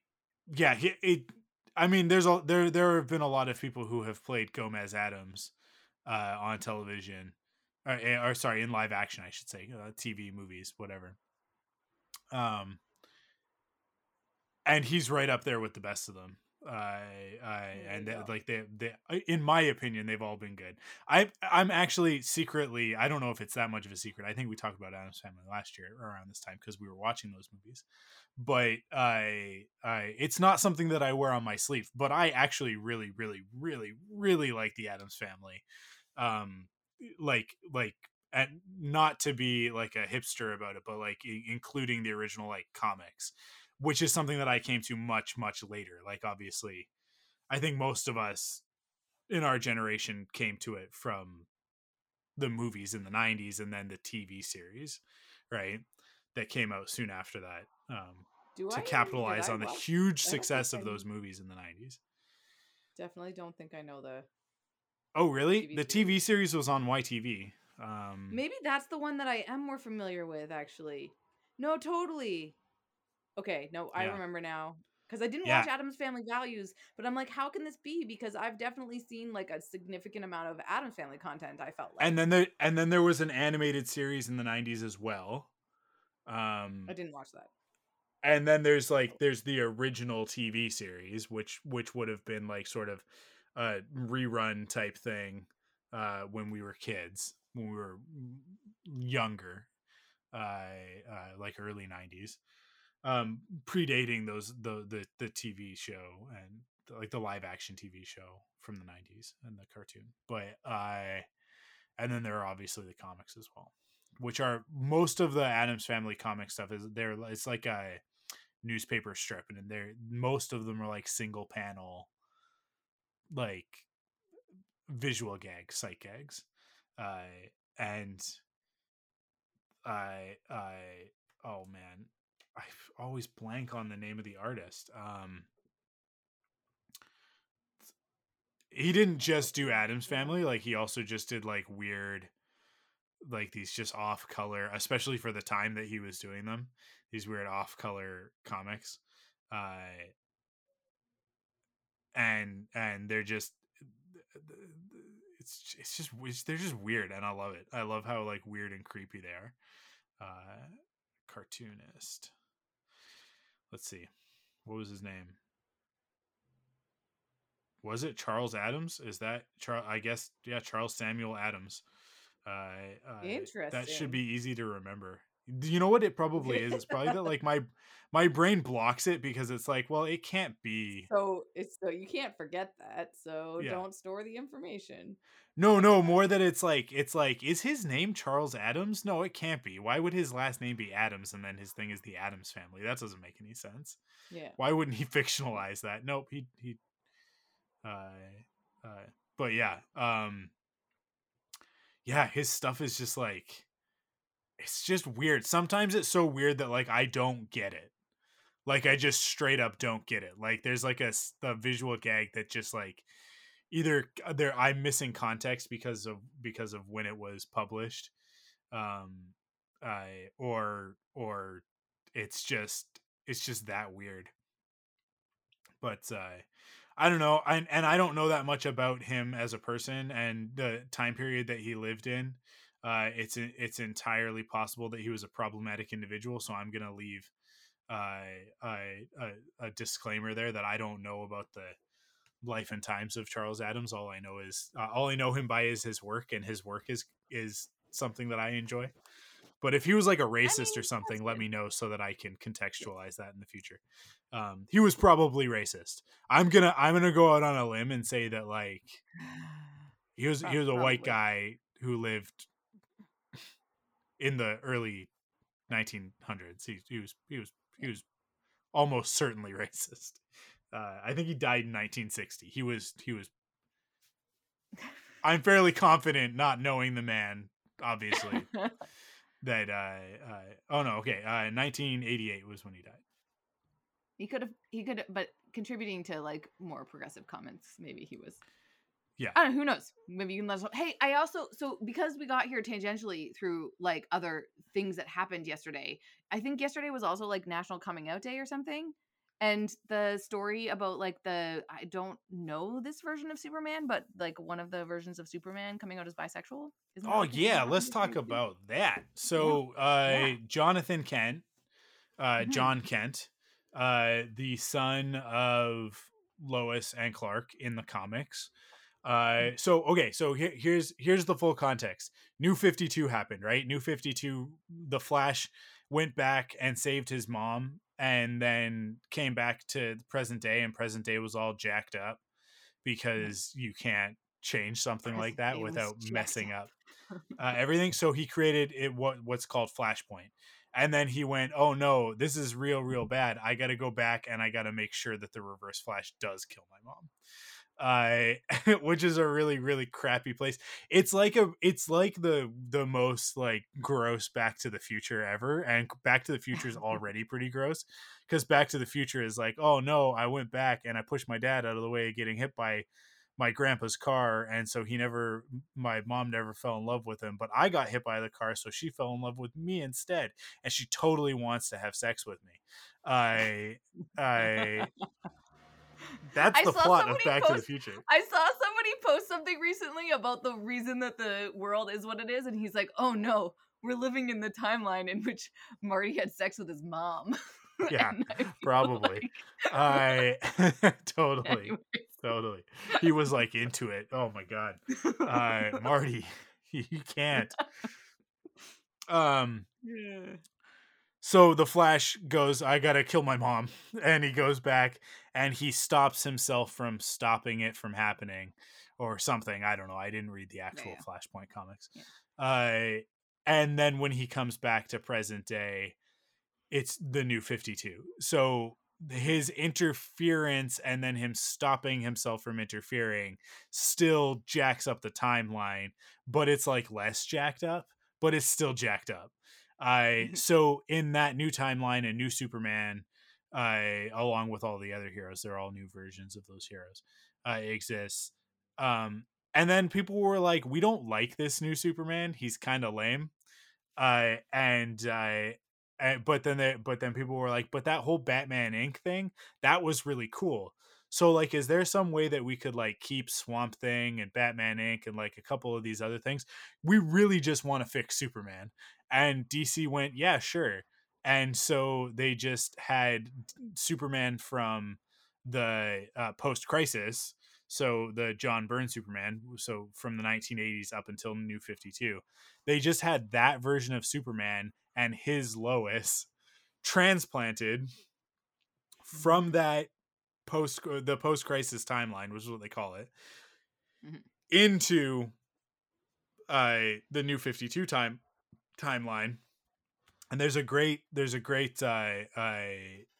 yeah he, it. I mean, there's a there there have been a lot of people who have played Gomez Addams uh, on television, or, eh, or sorry, in live action, I should say, uh, TV, movies, whatever. Um, and he's right up there with the best of them. Uh, I and they, like they, they, in my opinion, they've all been good. I, I'm actually secretly, I don't know if it's that much of a secret. I think we talked about Addams Family last year around this time because we were watching those movies. But I, I, it's not something that I wear on my sleeve. But I actually really, really, really, really like the Addams Family. Um, like, like and not to be like a hipster about it, but like including the original like comics which is something that I came to much much later. Like obviously, I think most of us in our generation came to it from the movies in the 90s and then the TV series, right? That came out soon after that. Um, Do to I? capitalize on the watch- huge success of those movies in the 90s. Definitely don't think I know the. Oh, really? TV the. TV series was on YTV. Um, Maybe that's the one that I am more familiar with, actually. No, totally. Okay, no, I Yeah. remember now. Because I didn't Yeah. watch Addams Family Values, but I'm like, how can this be? Because I've definitely seen like a significant amount of Addams Family content. I felt like, and then there and then there was an animated series in the 90s as well. Um, I didn't watch that. and then there's like there's the original TV series, which which would have been like sort of a rerun type thing uh, when we were kids, when we were younger, uh, uh, like early '90s, um, predating those the the the TV show and like the live action TV show from the '90s and the cartoon. But I, and then there are obviously the comics as well, which are most of the Addams Family comic stuff is there. It's like a newspaper strip, and they're most of them are like single panel, like visual gags, sight gags, uh, and I I oh man, I always blank on the name of the artist. Um, he didn't just do Addams Family, like he also just did like weird, like these just off color, especially for the time that he was doing them. These weird off color comics, uh, and and they're just it's it's just it's, they're just weird, and I love it. I love how like weird and creepy they are. Uh, cartoonist. Let's see, what was his name? Was it Charles Addams? Is that Charles? I guess yeah, Charles Samuel Addams. Uh, uh, That should be easy to remember. You know what it probably is? It's probably that like my my brain blocks it because it's like, well, it can't be. So it's so you can't forget that. So Yeah. don't store the information. No, no, more that it's like it's like is his name Charles Addams? No, it can't be. Why would his last name be Addams and then his thing is the Addams family? That doesn't make any sense. Yeah. Why wouldn't he fictionalize that? Nope, he he uh uh but yeah, um yeah, his stuff is just like it's just weird. Sometimes it's so weird that like I don't get it. Like I just straight up don't get it. Like there's like a, a visual gag that just like either uh, there I'm missing context because of because of when it was published um I or or it's just it's just that weird. But uh I don't know, I, and I don't know that much about him as a person and the time period that he lived in. Uh, it's it's entirely possible that he was a problematic individual. So I'm gonna leave uh, a, a, a disclaimer there that I don't know about the life and times of Charles Addams. All I know is uh, all I know him by is his work, and his work is is something that I enjoy. But if he was like a racist mean, or something, let me know so that I can contextualize that in the future. Um, he was probably racist. I'm gonna I'm gonna go out on a limb and say that like he was he was a white guy who lived in the early 1900s. He, he was he was he was almost certainly racist. Uh, I think he died in 1960. He was he was. I'm fairly confident, not knowing the man, obviously, that uh, uh oh no okay uh 1988 was when he died. he could have he could but contributing to like more progressive comments maybe he was Yeah. I don't know. Who knows? Maybe you can let us know. Hey, I also so because we got here tangentially through like other things that happened yesterday. I think yesterday was also like National Coming Out Day or something. And the story about like the I don't know this version of Superman, but like one of the versions of Superman coming out as bisexual. Oh like, a thing yeah, let's talk about that. So, uh Yeah. Jonathan Kent, uh Mhm. John Kent, uh the son of Lois and Clark in the comics. Uh so okay, so here, here's here's the full context. New 52 happened, right? New 52 the Flash went back and saved his mom and then came back to present day and present day was all jacked up because you can't change something like that without messing up. up uh, everything. So he created it what what's called Flashpoint, and then he went, "Oh no, this is real, real bad. I got to go back and I got to make sure that the Reverse Flash does kill my mom." Uh, which is a really, really crappy place. It's like a, it's like the the most like gross Back to the Future ever, and Back to the Future is already pretty gross because Back to the Future is like, "Oh no, I went back and I pushed my dad out of the way, getting hit by." my grandpa's car and so he never my mom never fell in love with him but i got hit by the car so she fell in love with me instead and she totally wants to have sex with me i i that's I the plot of back to the post- future I saw somebody post something recently about the reason that the world is what it is, and he's like, "Oh no, we're living in the timeline in which Marty had sex with his mom." Yeah, probably. like- i totally Anyways. totally he was like into it oh my god uh marty you can't um Yeah. So the Flash goes, I gotta kill my mom. And he goes back and he stops himself from stopping it from happening or something. I don't know. I didn't read the actual yeah. Flashpoint comics. Yeah. Uh, and then when he comes back to present day, it's the new 52. So his interference and then him stopping himself from interfering still jacks up the timeline, but it's like less jacked up, but it's still jacked up. I so in that new timeline, a new Superman, I along with all the other heroes, they're all new versions of those heroes, uh, exists. Um, and then people were like, "We don't like this new Superman. He's kind of lame." Uh, and uh, and, but then they, but then people were like, "But that whole Batman Inc. thing, that was really cool." So like, is there some way that we could like keep Swamp Thing and Batman Inc. and like a couple of these other things? We really just want to fix Superman. And DC went, yeah, sure. And so they just had Superman from the uh, post crisis. So the John Byrne Superman, so from the 1980s up until New 52, they just had that version of Superman and his Lois transplanted from that post the post crisis timeline, which is what they call it, Mhm. into uh the new 52 time timeline and there's a great there's a great uh uh,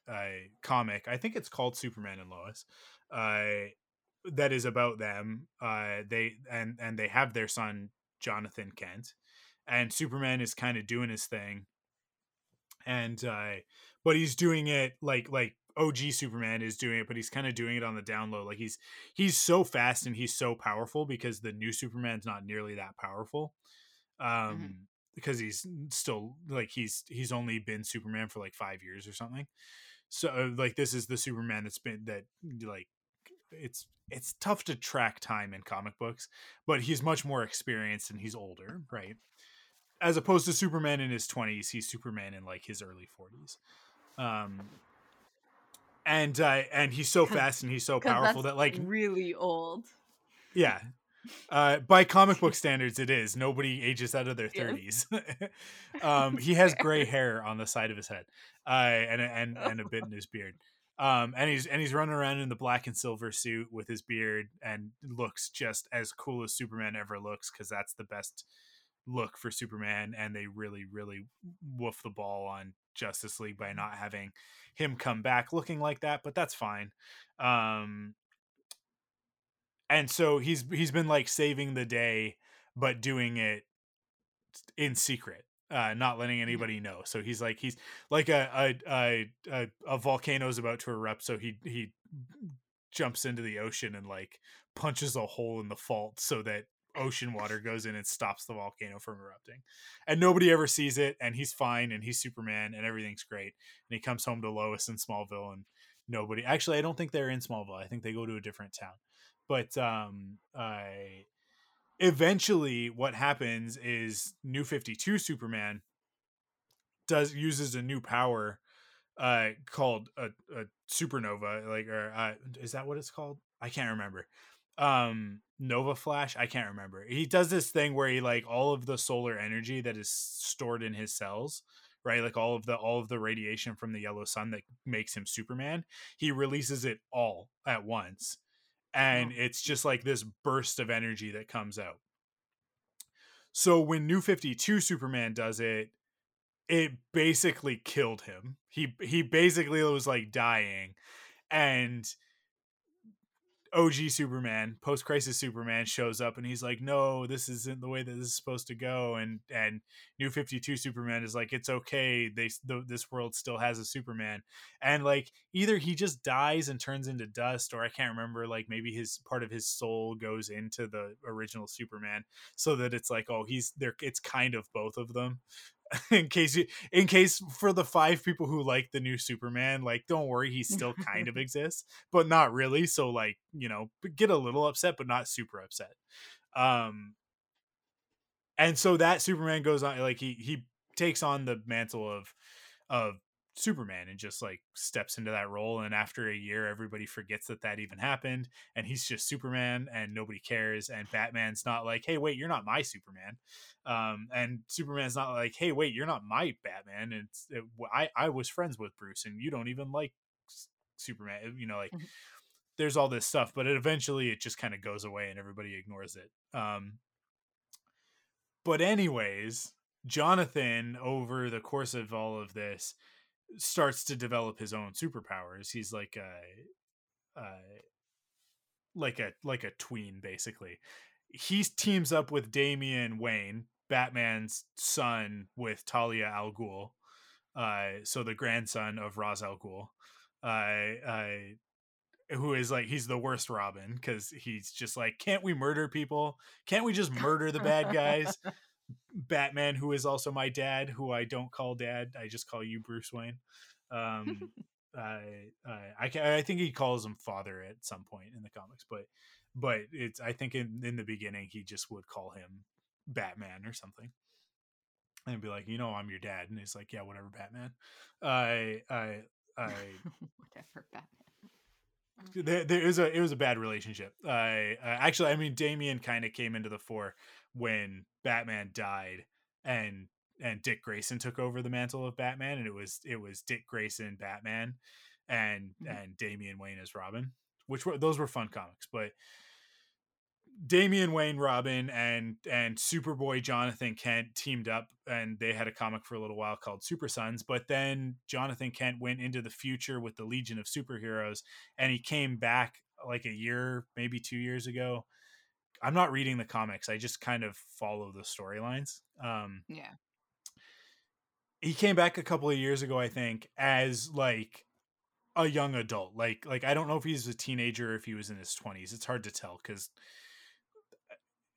uh comic i think it's called superman and lois uh that is about them uh they and and they have their son jonathan kent and superman is kind of doing his thing and uh but he's doing it like like og superman is doing it but he's kind of doing it on the down low like he's he's so fast and he's so powerful because the new superman's not nearly that powerful um because he's still like he's he's only been superman for like five years or something. So uh, like this is the superman that's been that like it's it's tough to track time in comic books but he's much more experienced and he's older right? As opposed to superman in his 20s he's superman in like his early 40s um and uh and he's so fast and he's so powerful that like really old. yeah. Uh, by comic book standards, it is. Nobody ages out of their thirties. um, he has gray hair on the side of his head, uh, and and and a bit in his beard. Um, and he's and he's running around in the black and silver suit with his beard, and looks just as cool as Superman ever looks, because that's the best look for Superman. And they really, really woof the ball on Justice League by not having him come back looking like that, but that's fine. Um, and so he's he's been like saving the day but doing it in secret uh not letting anybody know. So he's like he's like a a a, a, a volcano's about to erupt so he he jumps into the ocean and like punches a hole in the fault so that ocean water goes in and stops the volcano from erupting. And nobody ever sees it and he's fine and he's Superman and everything's great. And he comes home to Lois in Smallville and nobody actually I don't think they're in Smallville. I think they go to a different town. But um I eventually what happens is New 52 Superman does uses a new power uh called a, a supernova like or uh, is that what it's called i can't remember um nova flash i can't remember. He does this thing where he like all of the solar energy that is stored in his cells right like all of the all of the radiation from the yellow sun that makes him superman he releases it all at once. And it's just like this burst of energy that comes out. So when new 52 superman does it it basically killed him. He he basically was like dying, and OG Superman, post crisis Superman shows up and he's like, "No, this isn't the way that this is supposed to go." And and New Fifty Two Superman is like, "It's okay. They the, this world still has a Superman." And like either he just dies and turns into dust, or I can't remember. Like maybe his part of his soul goes into the original Superman, so that it's like, oh, he's there. It's kind of both of them. in case you in case for the five people who like the new superman like don't worry he still kind of exists but not really so like you know get a little upset but not super upset. Um and so that superman goes on like he he takes on the mantle of of Superman and just like steps into that role. And after a year, everybody forgets that that even happened. And he's just Superman and nobody cares. And Batman's not like, hey, wait, you're not my Superman. Um, and Superman's not like, hey, wait, you're not my Batman. And it's, it, I, I was friends with Bruce and you don't even like Superman. You know, like mm-hmm. there's all this stuff, but it eventually it just kind of goes away and everybody ignores it. Um, but anyways, Jonathan, over the course of all of this, starts to develop his own superpowers. He's like a, like a like a tween basically. He teams up with Damian Wayne, Batman's son, with Talia al Ghul, uh, so the grandson of Ra's al Ghul, uh, uh, who is like he's the worst Robin because he's just like, can't we murder people? Can't we just murder the bad guys? Batman, who is also my dad, who I don't call dad, I just call you Bruce Wayne. Um, I, I, I think he calls him father at some point in the comics, but but it's I think in in the beginning he just would call him Batman or something, and be like, you know, I'm your dad, and he's like, yeah, whatever, Batman. I I I whatever, Batman there, there is a it was a bad relationship. I uh, actually, I mean, Damian kind of came into the fore when Batman died, and and Dick Grayson took over the mantle of Batman, and it was it was Dick Grayson Batman, and mm-hmm. and Damian Wayne as Robin, which were those were fun comics, but Damian Wayne Robin and and Superboy Jonathan Kent teamed up and they had a comic for a little while called Super Sons but then Jonathan Kent went into the future with the Legion of Superheroes and he came back like a year maybe 2 years ago I'm not reading the comics I just kind of follow the storylines um yeah he came back a couple of years ago I think as like a young adult like like I don't know if he's a teenager or if he was in his 20s it's hard to tell cuz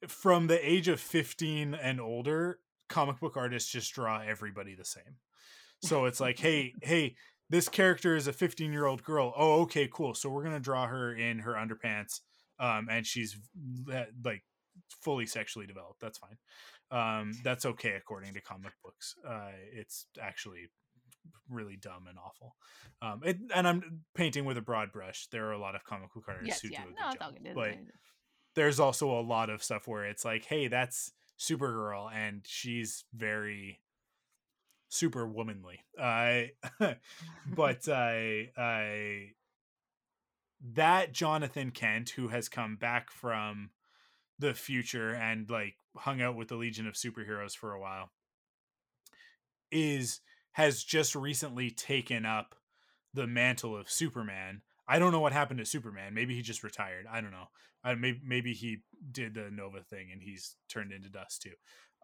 from the age of 15 and older, comic book artists just draw everybody the same. So it's like, hey, hey, this character is a 15 year old girl. Oh, okay, cool. So we're gonna draw her in her underpants, um, and she's like fully sexually developed. That's fine. Um, that's okay according to comic books. Uh, it's actually really dumb and awful. Um, it, and I'm painting with a broad brush. There are a lot of comic book artists yes, who yeah. do a good no, job, but there's also a lot of stuff where it's like, hey, that's Supergirl, and she's very super womanly. I, uh, but I, I, that Jonathan Kent, who has come back from the future and like hung out with the Legion of Superheroes for a while, is has just recently taken up the mantle of Superman. I don't know what happened to Superman. Maybe he just retired. I don't know. Uh, maybe maybe he did the Nova thing and he's turned into dust too.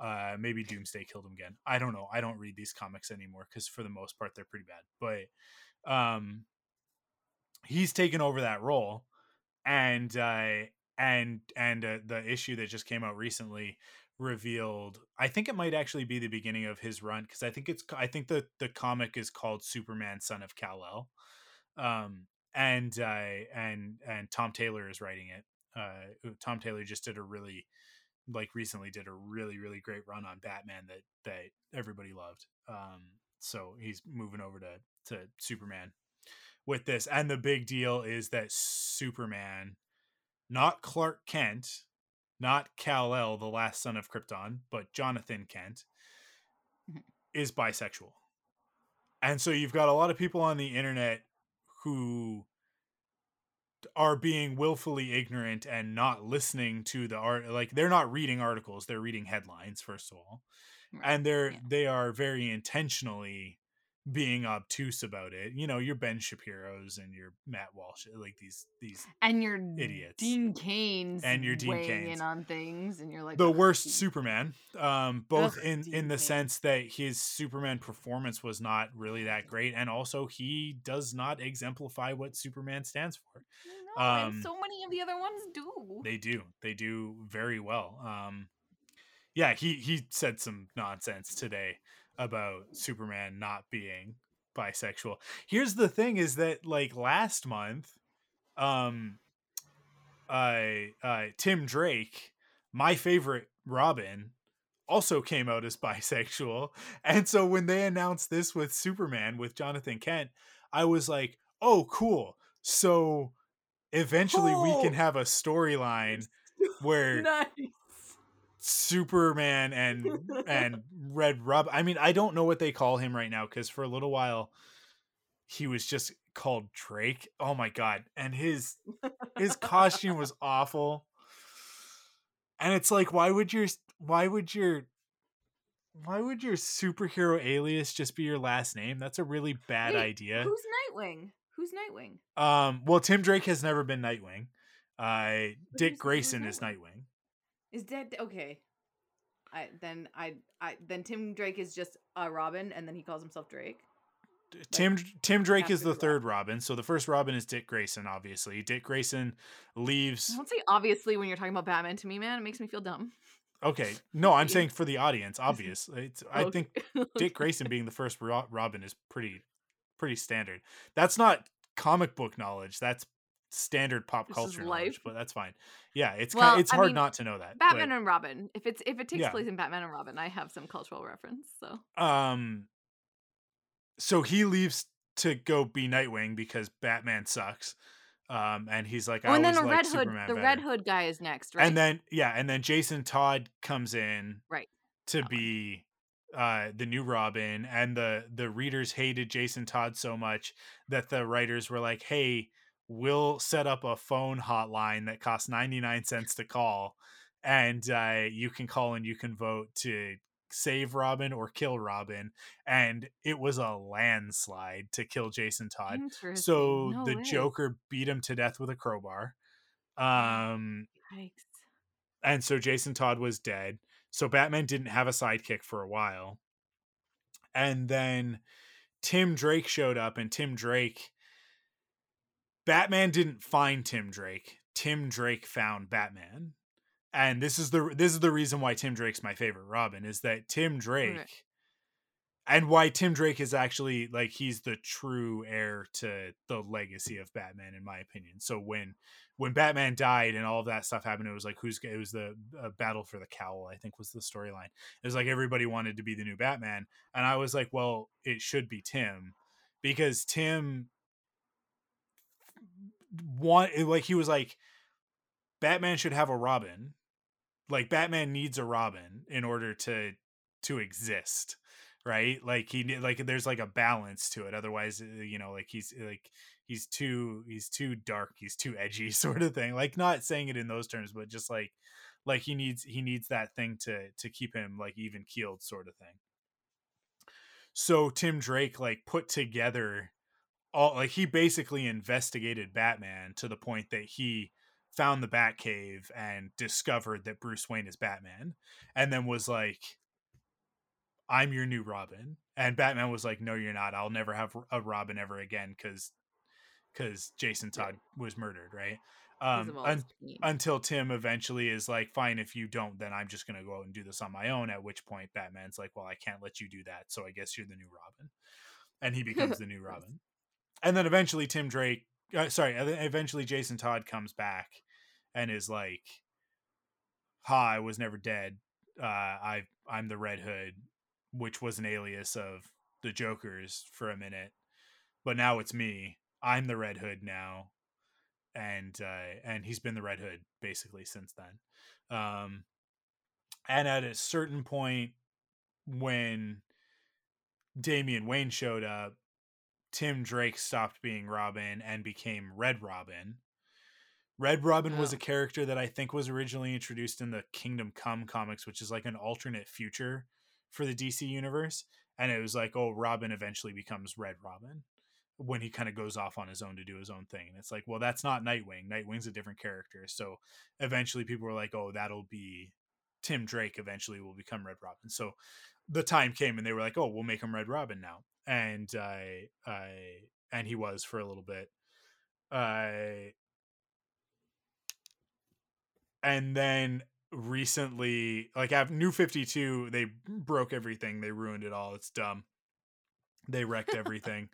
Uh, maybe Doomsday killed him again. I don't know. I don't read these comics anymore because for the most part they're pretty bad. But um, he's taken over that role and uh, and and uh, the issue that just came out recently revealed i think it might actually be the beginning of his run because i think it's i think the the comic is called superman son of kal-el um and uh and and tom taylor is writing it uh tom taylor just did a really like recently did a really really great run on batman that that everybody loved um so he's moving over to to superman with this and the big deal is that superman not clark kent not Kal El, the last son of Krypton, but Jonathan Kent, Mhm. is bisexual. And so you've got a lot of people on the internet who are being willfully ignorant and not listening to the art like they're not reading articles they're reading headlines first of all Right, and they're yeah. they are very intentionally being obtuse about it you know your ben shapiro's and your matt walsh like these these and your idiots. Dean Cains And your Dean weighing in on things, and you're like the "Ugh, worst Dean." Superman. Um, both in Dean in the Cain. sense that his Superman performance was not really that great, and also he does not exemplify what Superman stands for. No, um, and so many of the other ones do. They do, they do very well. Um, yeah, he he said some nonsense today about Superman not being bisexual. Here's the thing: is that like last month, um, uh, uh, Tim Drake, my favorite Robin, also came out as bisexual. And so when they announced this with Superman with Jonathan Kent, I was like, "Oh, cool! So eventually we can Oh. have a storyline where nice. Superman and and Red Rob. I mean, I don't know what they call him right now because for a little while he was just called Drake. Oh my god! And his his costume was awful. And it's like, why would your why would your why would your superhero alias just be your last name? That's a really bad Wait, idea. Who's Nightwing? Who's Nightwing? Um, well, Tim Drake has never been Nightwing. Uh, Dick Grayson is Nightwing? Is that okay? I then I I then Tim Drake is just a Robin, and then he calls himself Drake. Tim Tim Drake is the third Robin. So the first Robin is Dick Grayson, obviously. Dick Grayson leaves. Don't say obviously when you're talking about Batman to me, man. It makes me feel dumb. Okay, no, I'm saying for the audience, obvious. It's, I think Dick Grayson being the first Robin is pretty pretty standard. That's not comic book knowledge. That's standard pop This is culture knowledge, life. but that's fine. Yeah, it's Well, ki- it's I hard mean, not to know that. Batman and Robin. If it's if it takes Yeah. place in Batman and Robin, I have some cultural reference. So um so he leaves to go be Nightwing because Batman sucks. Um and he's like I oh, and then the Red Hood, Superman the better. Red Hood guy is next, right? And then yeah, and then Jason Todd comes in Right. to That one. be uh the new Robin and the the readers hated Jason Todd so much that the writers were like, "Hey, we'll set up a phone hotline that costs 99 cents to call and uh you can call and you can vote to save Robin or kill Robin." And it was a landslide to kill Jason Todd. So No the way. Joker beat him to death with a crowbar. Um Yikes. and so Jason Todd was dead. So Batman didn't have a sidekick for a while. And then Tim Drake showed up, and Tim Drake, Batman didn't find Tim Drake. Tim Drake found Batman. And this is the this is the reason why Tim Drake's my favorite Robin is that Tim Drake and why Tim Drake is actually like he's the true heir to the legacy of Batman in my opinion. So when when Batman died and all of that stuff happened, it was like who's it was the uh, battle for the cowl. I think was the storyline. It was like everybody wanted to be the new Batman, and I was like, well, it should be Tim because Tim want like he was like Batman should have a Robin. Like Batman needs a Robin in order to to exist right? Like he like there's like a balance to it otherwise uh, you know like he's like he's too he's too dark he's too edgy sort of thing. Like not saying it in those terms but just like like he needs he needs that thing to to keep him like even keeled sort of thing. So tim drake like put together all like he basically investigated batman to the point that he found the batcave and discovered that bruce wayne is batman and then was like I'm your new Robin. And Batman was like, No, you're not. I'll never have a Robin ever again because because Jason Todd was murdered, right? Um, un- until Tim eventually is like, fine, if you don't, then I'm just gonna go out and do this on my own. At which point Batman's like, well, I can't let you do that, so I guess you're the new Robin, and he becomes the new Robin. And then eventually Tim Drake, uh, sorry, eventually Jason Todd comes back and is like, "Ha, I was never dead. Uh, I I'm the Red Hood, which was an alias of the Joker's for a minute, but now it's me. I'm the Red Hood now." and uh, and he's been the Red Hood basically since then. Um, and at a certain point, when Damian Wayne showed up, Tim Drake stopped being Robin and became Red Robin. Red Robin was Oh. a character that I think was originally introduced in the Kingdom Come comics, which is like an alternate future for the DC universe. And it was like, oh, Robin eventually becomes Red Robin when he kind of goes off on his own to do his own thing. And it's like, well, that's not Nightwing. Nightwing's a different character. So eventually people were like, oh, that'll be Tim Drake eventually will become Red Robin. So the time came and they were like, oh, we'll make him Red Robin now. And I, I, and he was for a little bit. I, and then recently, like, I've New 52, they broke everything. They ruined it all. It's dumb. They wrecked everything.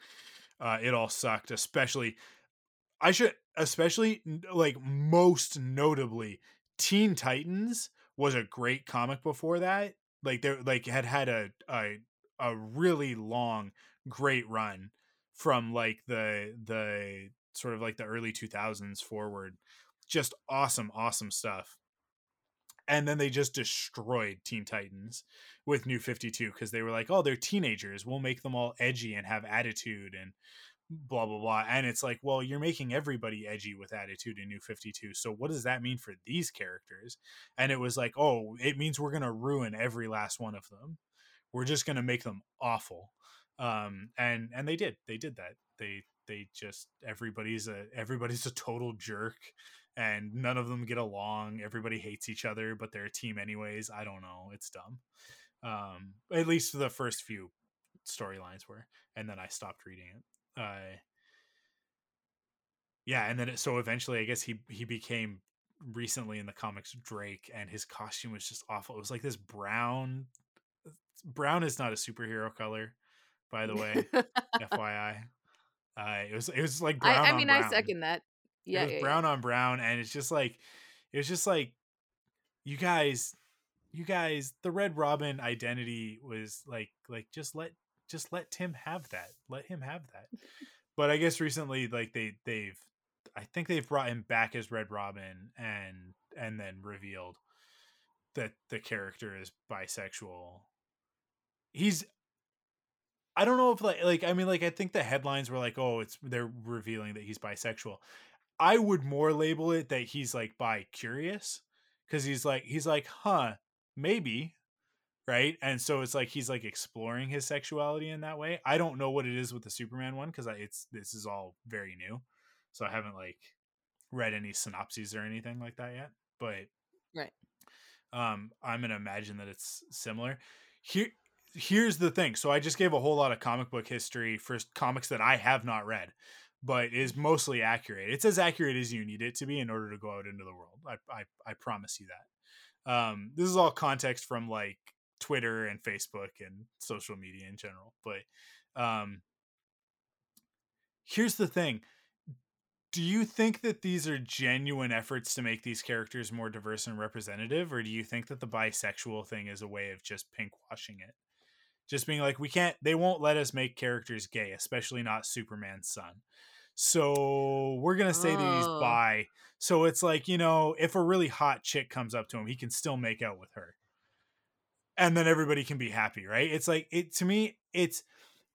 uh, it all sucked, especially I should especially like most notably Teen Titans was a great comic before that. Like they like had had a a a really long great run from like the the sort of like the early 2000s forward. Just awesome awesome stuff. And then they just destroyed Teen Titans with New 52 because they were like, "Oh, they're teenagers. We'll make them all edgy and have attitude and blah blah blah and it's like well you're making everybody edgy with attitude in new 52 so what does that mean for these characters and it was like oh it means we're going to ruin every last one of them we're just going to make them awful um and and they did they did that. They they just everybody's a everybody's a total jerk and none of them get along everybody hates each other but they're a team anyways i don't know it's dumb. Um at least the first few storylines were and then i stopped reading it. Uh yeah and then it, so eventually i guess he he became recently in the comics drake and his costume was just awful. It was like this brown brown is not a superhero color by the way fyi uh it was it was like brown I, I mean, brown. I second that. Yeah, it was yeah, yeah. brown on brown and it's just like it was just like you guys you guys the red robin identity was like like just let just let tim have that let him have that but i guess recently like they they've i think they've brought him back as red robin and and then revealed that the character is bisexual he's i don't know if like like i mean like i think the headlines were like oh it's they're revealing that he's bisexual. I would more label it that he's like bi curious because he's like he's like huh maybe right? And so it's like he's like exploring his sexuality in that way. I don't know what it is with the superman one because it's this is all very new so i haven't like read any synopses or anything like that yet but Right. um i'm gonna imagine that it's similar. Here here's the thing. So i just gave a whole lot of comic book history for comics that i have not read but is mostly accurate. It's as accurate as you need it to be in order to go out into the world. I i, I promise you that. Um this is all context from like twitter and facebook and social media in general but um here's the thing. Do you think that these are genuine efforts to make these characters more diverse and representative or do you think that the bisexual thing is a way of just pinkwashing it just being like we can't they won't let us make characters gay especially not superman's son. So we're gonna say that he's Oh. bi. So it's like you know if a really hot chick comes up to him he can still make out with her. And then everybody can be happy right? It's like it to me it's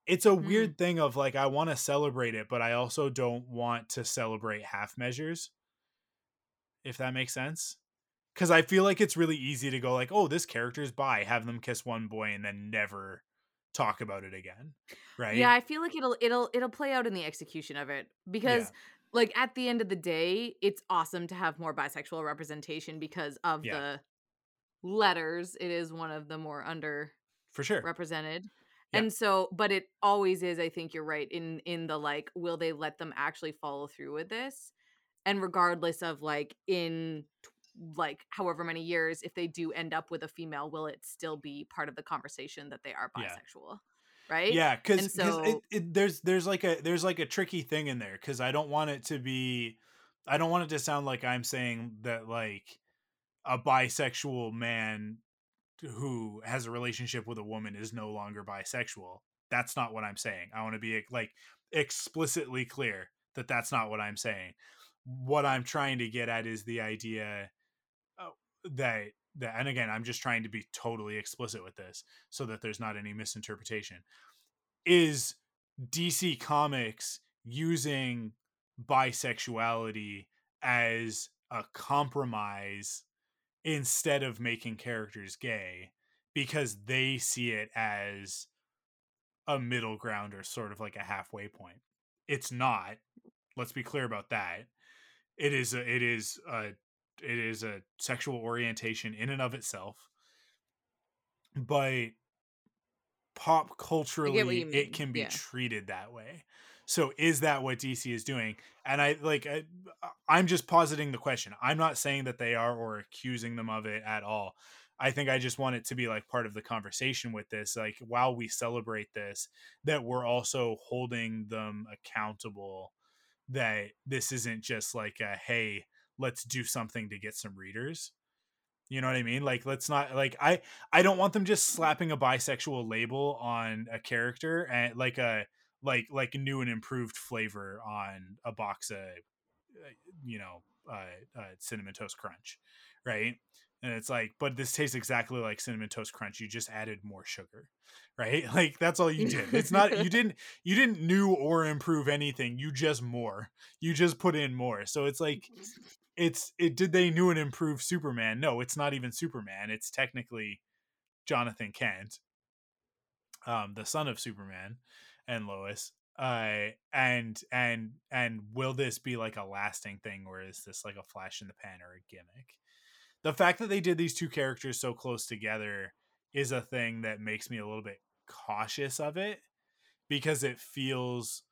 it's a Mm. weird thing of like i want to celebrate it but i also don't want to celebrate half measures if that makes sense because i feel like it's really easy to go like oh this character's bi have them kiss one boy and then never talk about it again right Yeah, I feel like it'll it'll it'll play out in the execution of it because like at the end of the day, it's awesome to have more bisexual representation because of Yeah. the letters. It is one of the more under for sure represented. Yeah. And so but it always is I think you're right in in the like will they let them actually follow through with this? and regardless of like in like however many years if they do end up with a female will it still be part of the conversation that they are Yeah. bisexual right Yeah, because so- it, there's there's like a there's like a tricky thing in there because I don't want it to be, I don't want it to sound like I'm saying that like a bisexual man who has a relationship with a woman is no longer bisexual. That's not what I'm saying. I want to be like explicitly clear that that's not what I'm saying. What I'm trying to get at is the idea that that and again I'm just trying to be totally explicit with this so that there's not any misinterpretation is DC Comics using bisexuality as a compromise instead of making characters gay because they see it as a middle ground or sort of like a halfway point. It's not. Let's be clear about that. It is a, it is a it is a sexual orientation in and of itself. But pop culturally it can be yeah. treated that way. So is that what DC is doing? And I like I, I'm just positing the question. I'm not saying that they are or accusing them of it at all. I think I just want it to be like part of the conversation with this like while we celebrate this that we're also holding them accountable that this isn't just like a hey, let's do something to get some readers. You know what I mean? Like let's not like I I don't want them just slapping a bisexual label on a character and like a like like a new and improved flavor on a box of uh, you know uh, uh cinnamon toast crunch, right? And it's like, but this tastes exactly like cinnamon toast crunch. You just added more sugar, right? Like that's all you did. It's not you didn't you didn't new or improve anything. You just more. You just put in more. So it's like it's it did they new and improve Superman? No, it's not even Superman. It's technically Jonathan Kent, um, the son of Superman and Lois. Uh, and and and will this be like a lasting thing, or is this like a flash in the pan or a gimmick? The fact that they did these two characters so close together is a thing that makes me a little bit cautious of it because it feels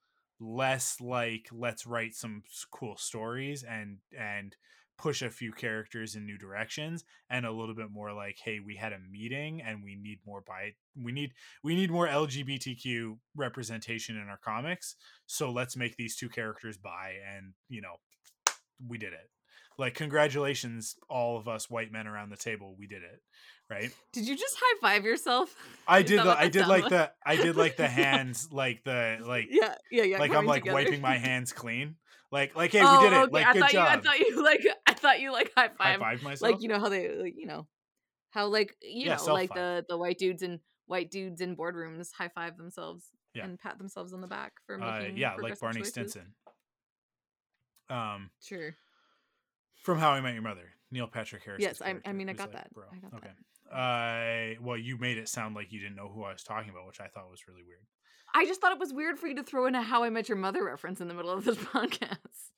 less like let's write some cool stories and and push a few characters in new directions and a little bit more like hey we had a meeting and we need more by we need we need more lgbtq representation in our comics so let's make these two characters bi and you know we did it. Like congratulations all of us white men around the table we did it right did you just high five yourself i did the i did like was? the i did like the Yeah. hands like the like yeah yeah yeah like i'm like together. wiping my hands clean like like hey oh, we did it okay. like I good thought job you I thought you like I thought you like high five. high five myself like you know how they like, you know how like you Yeah, know like the the white dudes and white dudes in boardrooms high five themselves Yeah. and pat themselves on the back for uh, making yeah like barney choices. stinson um Sure. from how i met your mother neil patrick harris Yes, I- I mean, I got that. I got okay uh well you made it sound like you didn't know who i was talking about which i thought was really weird I just thought it was weird for you to throw in a How I Met Your Mother reference in the middle of this podcast.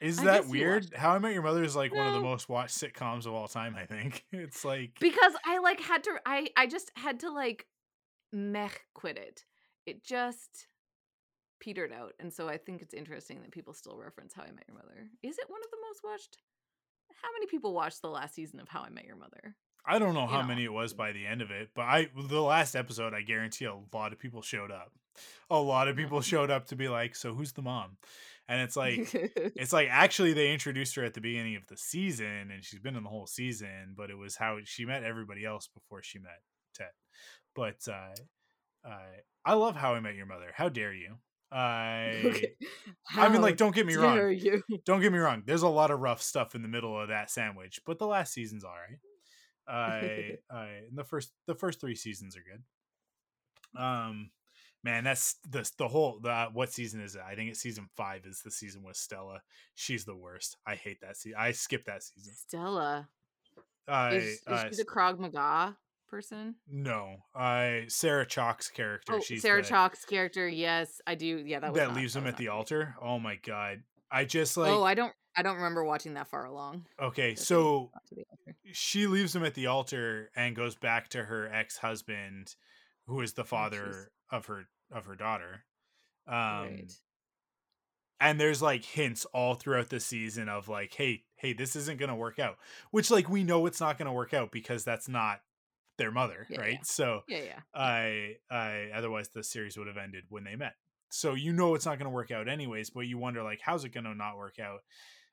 is I that weird how i met your mother is like one of the most watched sitcoms of all time i think it's like because I like had to I I just had to like meh quit it. It just petered out, and so I think it's interesting that people still reference How I Met Your Mother. Is it one of the most watched? How many people watched the last season of How I Met Your Mother? I don't know how know. many it was by the end of it, but I the last episode I guarantee a lot of people showed up. A lot of people showed up to be like, "So who's the mom?" And it's like it's like actually they introduced her at the beginning of the season and she's been in the whole season, but it was how she met everybody else before she met Ted. But uh uh I love how I met your mother. How dare you? I Okay. I mean like don't get me wrong. you? Don't get me wrong. There's a lot of rough stuff in the middle of that sandwich, but the last season's all right. I, I, and the first, the first three seasons are good. Um, man, that's the the whole. The what season is it? I think it's season five. Is the season with Stella? She's the worst. I hate that season. I skipped that season. Stella I is, is uh, she the Krav Maga person? no. I Sarah Chalke's character. Oh, she's Sarah the, Chalke's character. Yes, I do. Yeah, that was that not- leaves that him at the altar. Oh my god. I just like. oh, I don't. I don't remember watching that far along. okay, so got to the altar. she leaves him at the altar and goes back to her ex-husband who is the father Oh, of her of her daughter um right. and there's like hints all throughout the season of like hey hey this isn't gonna work out which like we know it's not gonna work out because that's not their mother Yeah, right yeah. so Yeah, yeah. i i otherwise the series would have ended when they met so you know it's not gonna work out anyways but you wonder like how's it gonna not work out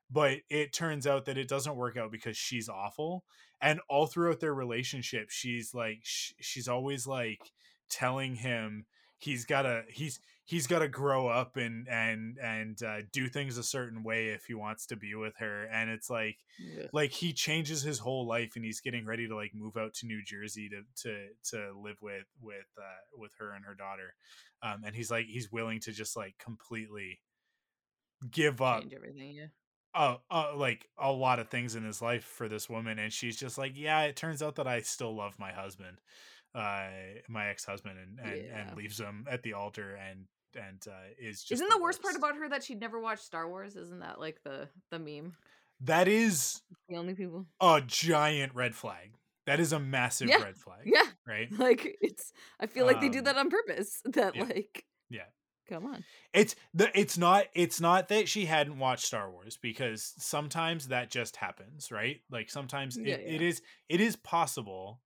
but it turns out that it doesn't work out because she's awful and all throughout their relationship she's like sh- she's always like telling him he's gotta he's he's gotta grow up and and and uh, do things a certain way if he wants to be with her and it's like Ugh. like he changes his whole life and he's getting ready to like move out to New Jersey to to to live with with uh with her and her daughter um and he's like he's willing to just like completely give up Change everything. Yeah. Uh, uh like a lot of things in his life for this woman and she's just like yeah it turns out that i still love my husband uh my ex-husband and and, Yeah. and leaves him at the altar and and uh is just Isn't the worst part about her that she'd never watched Star Wars? Isn't that like the the meme? that is The only people. a giant red flag that is a massive Yeah. red flag Yeah. right Like it's. I feel like they do Um, that on purpose. That yeah. like. Yeah. Come on. it's the it's not it's not that she hadn't watched star wars because sometimes that just happens right like sometimes Yeah, it, it yeah. is it is possible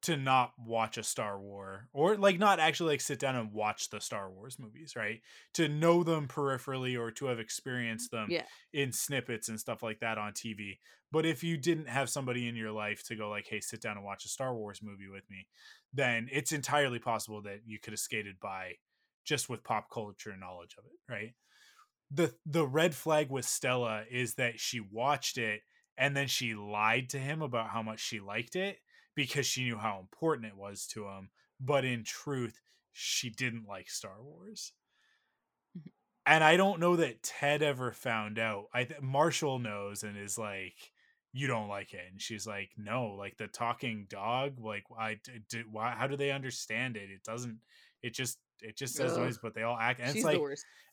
to not watch a star war or like not actually like sit down and watch the star wars movies right to know them peripherally or to have mm, experienced them Yeah. in snippets and stuff like that on tv but if you didn't have somebody in your life to go like hey sit down and watch a star wars movie with me then it's entirely possible that you could have skated by just with pop culture knowledge of it, right? The the red flag with Stella is that she watched it and then she lied to him about how much she liked it because she knew how important it was to him, but in truth, she didn't like Star Wars. Mhm. And I don't know that Ted ever found out. I th- Marshall knows and is like you don't like it and she's like no like the talking dog like I i d- d- why how do they understand it it doesn't it just it just says Ugh. noise but they all act and She's it's like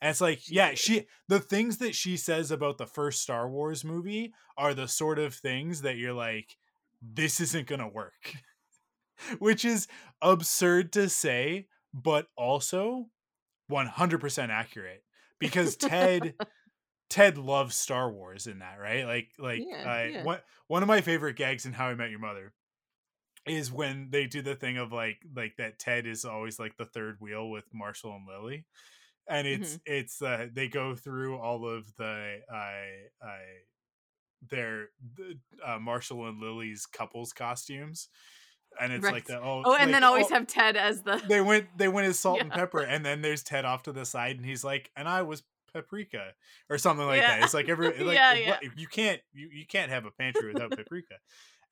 and it's like yeah the she the things that she says about the first star wars movie are the sort of things that you're like this isn't gonna work which is absurd to say but also 100% accurate because ted ted loves star wars in that right like like Yeah, uh, yeah. one, one of my favorite gags in how i met your mother is when they do the thing of like like that ted is always like the third wheel with marshall and lily and it's Mm-hmm. it's uh they go through all of the uh uh their the, uh, marshall and lily's couples costumes and it's like Right. that oh Oh, and like, then always oh, have Ted as the. they went they went as salt and pepper and then there's ted off to the side and he's like and i was paprika or something like Yeah. that it's like every like Yeah, what- you can't you, you can't have a pantry without paprika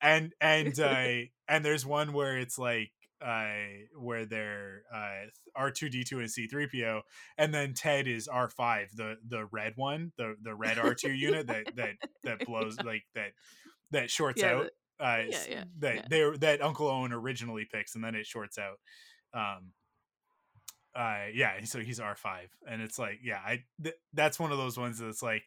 and and uh and there's one where it's like uh where they're uh r2d2 and c3po and then ted is r5 the the red one the the red r2 unit that that that blows like that that shorts Yeah, out uh yeah, yeah, that yeah. they that uncle owen originally picks and then it shorts out um uh yeah so he's r5 and it's like yeah i th- that's one of those ones that's like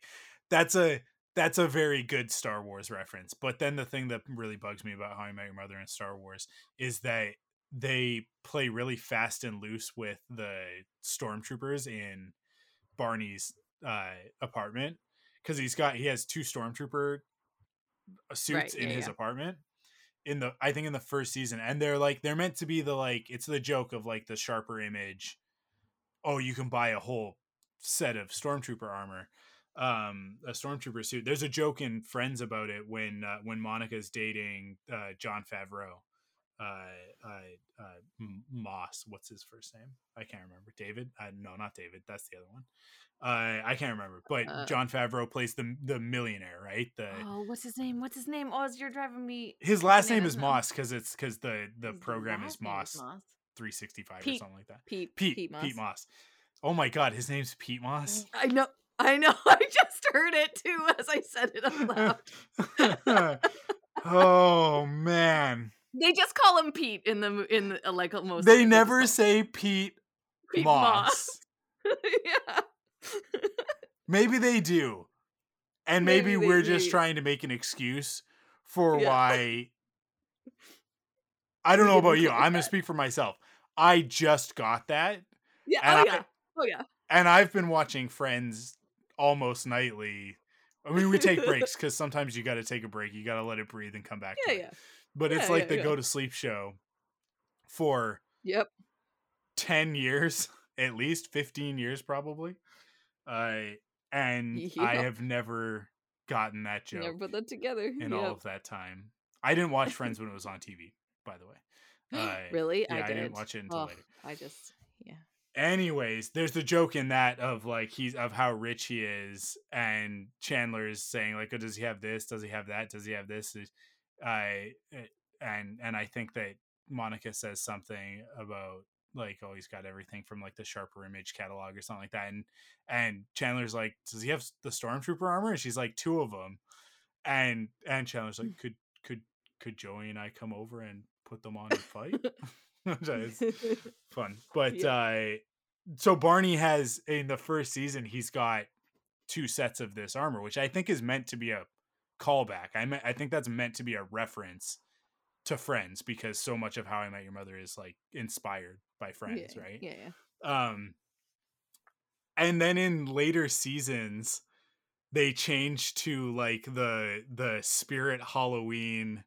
that's a that's a very good star wars reference but then the thing that really bugs me about how i met your mother and star wars is that they play really fast and loose with the stormtroopers in barney's uh apartment because he's got he has two stormtrooper uh, suits Right, in yeah, his yeah. apartment in the I think in the first season and they're like they're meant to be the like it's the joke of like the sharper image oh you can buy a whole set of stormtrooper armor um a stormtrooper suit. There's a joke in friends about it when uh, when monica's dating uh jon favreau uh uh, uh moss what's his first name? I can't remember. David? Uh, no not david. That's the other one. Uh i can't remember. But Uh, jon favreau plays the the millionaire right? The Oh, what's his name? What's his name? Oh, you're driving me. his last name is moss because it's because the the His program is name moss 365 or something like that. Pete. pete. Pete Moss. pete moss. Oh my god his name's pete moss? I know. I know. I just heard it too as I said it out loud. oh man they just call him Pete in the in the, uh, like most. they never movies. say pete, Pete moss, yeah. maybe they do and maybe, Maybe we're just trying to make an excuse for Yeah. why i don't know about you i'm gonna speak for myself i just got that Yeah. Oh I- yeah. Oh yeah. and I've been watching Friends almost nightly. I mean, we take breaks because sometimes you got to take a break. You got to let it breathe and come back. Yeah, to it. yeah. But it's like yeah, the yeah. go to sleep show for Yep. 10 years, at least 15 years probably. Uh, and I have never gotten that joke Never put that together. in all of that time. I didn't watch Friends when it was on TV, by the way. Uh, really? yeah, I did. didn't watch it until Ugh, later. I just yeah. Anyways there's the joke in that of like he's of how rich he is and chandler is saying like oh does he have this? Does he have that? Does he have this? I eh, and and i think that monica says something about like oh he's got everything from like the sharper image catalog or something like that and and chandler's like does he have the stormtrooper armor? And she's like two of them and and chandler's like could could could joey and i come over and put them on and fight Is fun. But uh so Barney has in the first season he's got two sets of this armor, which I think is meant to be a callback. I mean, I think that's meant to be a reference to Friends because so much of How I Met Your Mother is like inspired by Friends, yeah, right? Yeah, yeah. Um and then in later seasons they change to like the the spirit Halloween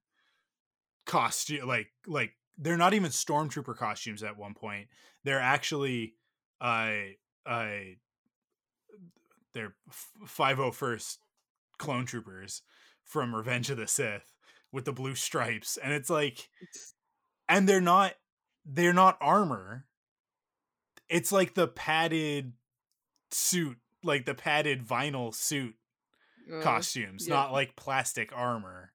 costume like like they're not even stormtrooper costumes at one point. They're actually uh uh they're 501st clone troopers from Revenge of the Sith with the blue stripes and it's like and they're not they're not armor it's like the padded suit like the padded vinyl suit Uh, costumes yeah. not like plastic armor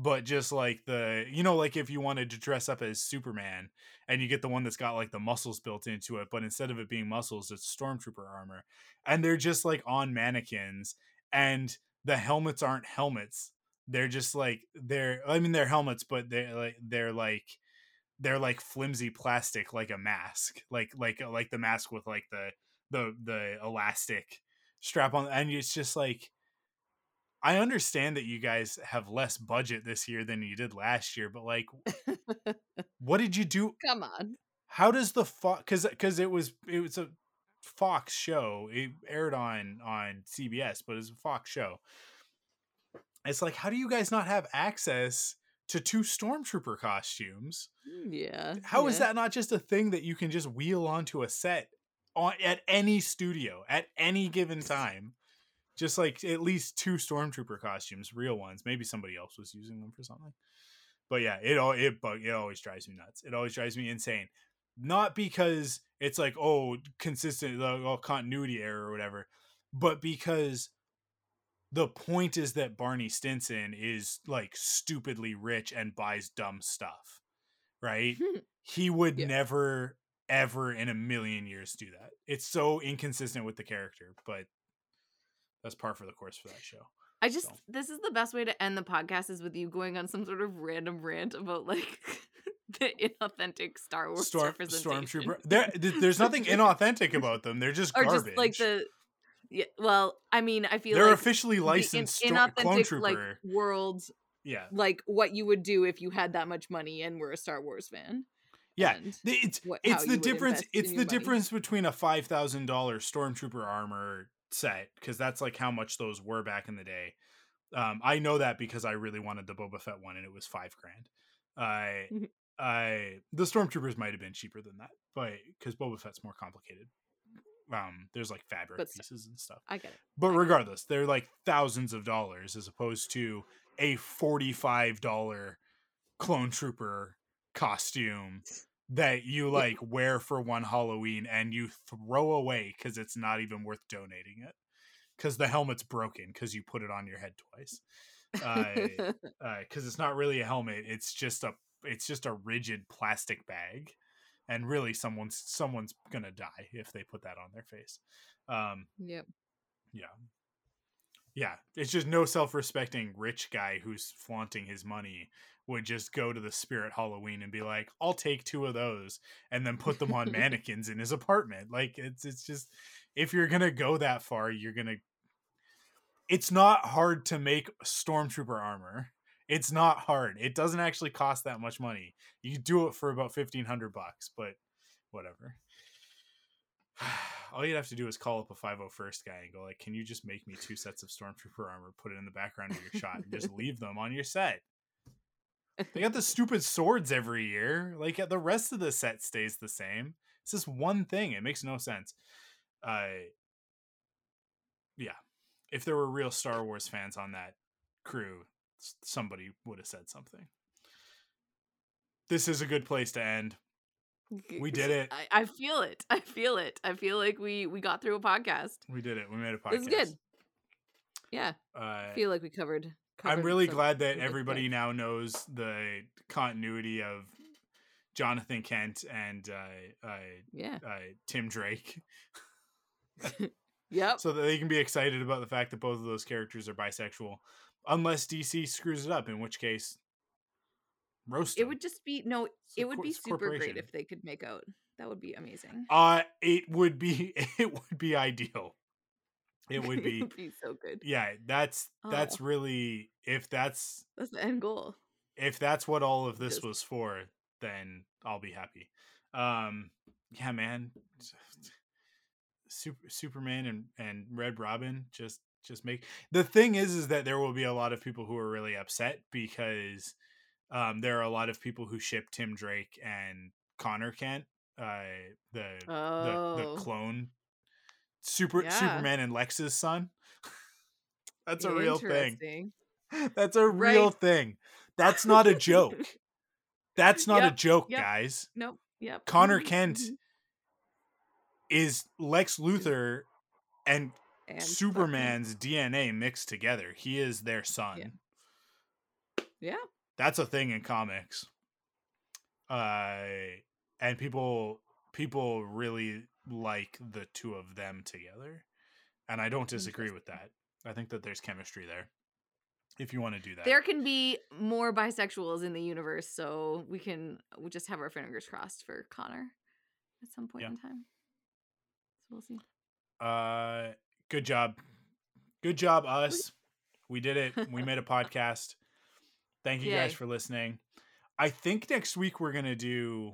but just like the you know like if you wanted to dress up as superman and you get the one that's got like the muscles built into it but instead of it being muscles it's stormtrooper armor and they're just like on mannequins and the helmets aren't helmets. They're just like they're i mean they're helmets but they're like they're like they're like flimsy plastic like a mask like like like the mask with like the the the elastic strap on and it's just like i understand that you guys have less budget this year than you did last year but like what did you do Come on. how does the fox because because it was it was a fox show it aired on on cbs but it's a fox show it's like how do you guys not have access to two stormtrooper costumes Mm, Yeah. how is yeah. that not just a thing that you can just wheel onto a set on at any studio at any given time just like at least two stormtrooper costumes real ones maybe somebody else was using them for something. But yeah it all it bug it always drives me nuts. It always drives me insane. Not because it's like oh consistent like, oh, continuity error or whatever but because the point is that Barney Stinson is like stupidly rich and buys dumb stuff right? He would Yeah. never ever in a million years do that. It's so inconsistent with the character but that's par for the course for that show I just So. this is the best way to end the podcast is with you going on some sort of random rant about like the inauthentic Star Wars Storm stormtrooper there there's nothing inauthentic about them they're just or garbage just like the yeah. Well, I mean, I feel they're like officially the in- licensed stor- clone inauthentic trooper like world, yeah like what you would do if you had that much money and were a Star Wars fan. yeah it's what- it's the difference it's the money. difference between a five thousand dollar stormtrooper armor set because that's like how much those were back in the day um i know that because i really wanted the boba fett one and it was five grand i Mhm. i the stormtroopers might have been cheaper than that but because boba fett's more complicated um there's like fabric But pieces and stuff I get it. but I get it. regardless they're like thousands of dollars as opposed to a $45 clone trooper costume that you like wear for one halloween and you throw away because it's not even worth donating it because the helmet's broken because you put it on your head twice because it's not really a helmet it's just a it's just a rigid plastic bag and really someone's someone's gonna die if they put that on their face um yep. yeah. Yeah. It's just no self respecting rich guy who's flaunting his money would just go to the Spirit Halloween and be like, I'll take two of those and then put them on mannequins in his apartment. Like it's it's just if you're gonna go that far, you're gonna it's not hard to make stormtrooper armor. It's not hard. It doesn't actually cost that much money. You do it for about fifteen hundred bucks, but whatever. all you'd have to do is call up a 501st guy and go like, "Can you just make me two sets of stormtrooper armor, put it in the background of your shot, and just leave them on your set?" They got the stupid swords every year. Like the rest of the set stays the same. It's just one thing. It makes no sense. Uh, yeah. If there were real Star Wars fans on that crew, somebody would have said something. This is a good place to end. We did it. I, I feel it. I feel it. I feel like we we got through a podcast. We did it. We made a podcast. Is good. Yeah, Uh, I feel like we covered. I'm really glad that some good everybody now knows the continuity of Jonathan Kent and uh, uh, Yeah. uh, Tim Drake, Yep. so that they can be excited about the fact that both of those characters are bisexual, unless DC screws it up, in which case, roast it 'em. would just be no. It would be super great if they could make out. That would be amazing. Uh, it would be it would be ideal. It would be. so good. yeah, that's that's Oh. really if that's That's the end goal. if that's what all of this Just- was for, then I'll be happy. Um, yeah, man, Super, Superman and and Red Robin just just make the thing is is that there will be a lot of people who are really upset because um, there are a lot of people who ship Tim Drake and Conner Kent, uh, the the, Oh. the clone super Yeah. Superman and Lex's son. That's a real thing. That's a real Right. thing. That's not a joke. That's not a joke, yep. guys. Nope. Yep. Conner mhm, Kent mhm. is Lex Luthor and, And fucking- Superman's DNA mixed together. He is their son. Yeah. That's a thing in comics. Uh and people people really like the two of them together. And I don't disagree with that. I think that there's chemistry there. If you want to do that. There can be more bisexuals in the universe, so we can we just have our fingers crossed for Conner at some point Yeah. in time. So we'll see. Uh, good job. Good job, us. We did it. We made a podcast. Thank you guys for listening. I think next week we're gonna do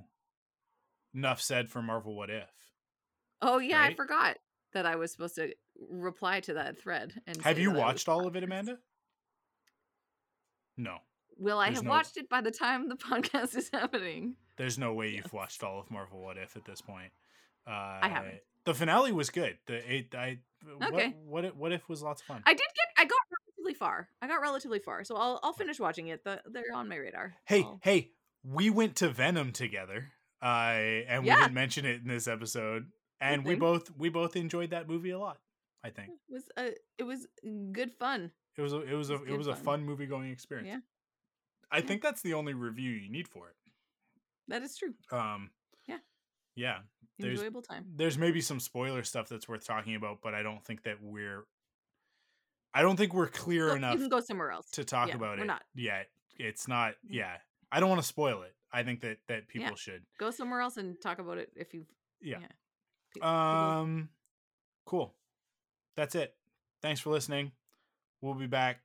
enough said for Marvel What If. Oh yeah, I forgot that I was supposed to reply to that thread. And Have you that I was watched all of it. Amanda? No. Will I There's have no- watched it by the time the podcast is happening? There's no way you've watched all of Marvel What If at this point. Uh, I haven't. The finale was good. The it, I Okay. what, what if what if was lots of fun. I did get relatively far. I got relatively far, so I'll I'll finish watching it. The, they're on my radar. Hey, I'll- hey, we went to Venom together. Uh, and we Yeah. didn't mention it in this episode. And we both we both enjoyed that movie a lot. I think it was uh, it was good fun. it was a, it was a it good was a fun. fun movie going experience. Yeah. I Yeah. think that's the only review you need for it. That is true. Um, Yeah. yeah. There's- Enjoyable time. There's maybe some spoiler stuff that's worth talking about, but I don't think that we're. I don't think we're clear Go- enough you can go somewhere else. to talk Yeah, about we're it not. yet. It's not. Mm. Yeah, I don't want to spoil it. I think that that people Yeah. should. Go somewhere else and talk about it if you've Yeah. People- Um, cool. That's it. Thanks for listening. We'll be back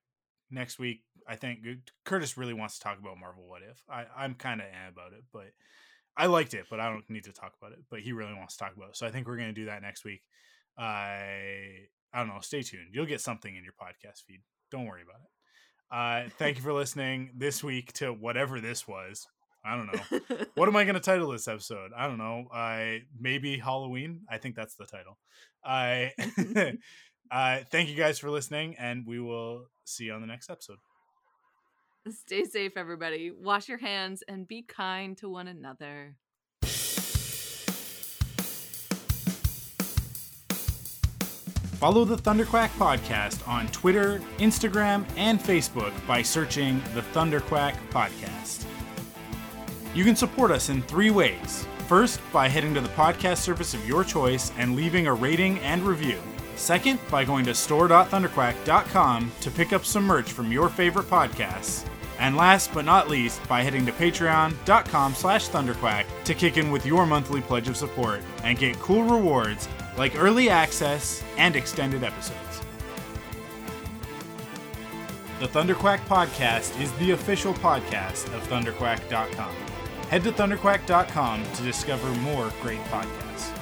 next week. I think Curtis really wants to talk about Marvel What If. I, I'm kind of eh about it, but I liked it, but I don't need to talk about it. But he really wants to talk about it. So I think we're going to do that next week. I I don't know. Stay tuned. You'll get something in your podcast feed. Don't worry about it. Uh, thank you for listening this week to whatever this was. I don't know what am I going to title this episode? I don't know. I maybe Halloween. I think that's the title. I uh, thank you guys for listening, and we will see you on the next episode. Stay safe, everybody. Wash your hands and be kind to one another. Follow the Thunderquack podcast on Twitter, Instagram, and Facebook by searching the Thunderquack podcast. You can support us in three ways. First, by heading to the podcast service of your choice and leaving a rating and review. Second, by going to store.thunderquack.com to pick up some merch from your favorite podcasts. And last but not least, by heading to patreon.com slash thunderquack to kick in with your monthly pledge of support and get cool rewards like early access and extended episodes. The Thunderquack Podcast is the official podcast of thunderquack.com. Head to thunderquack.com to discover more great podcasts.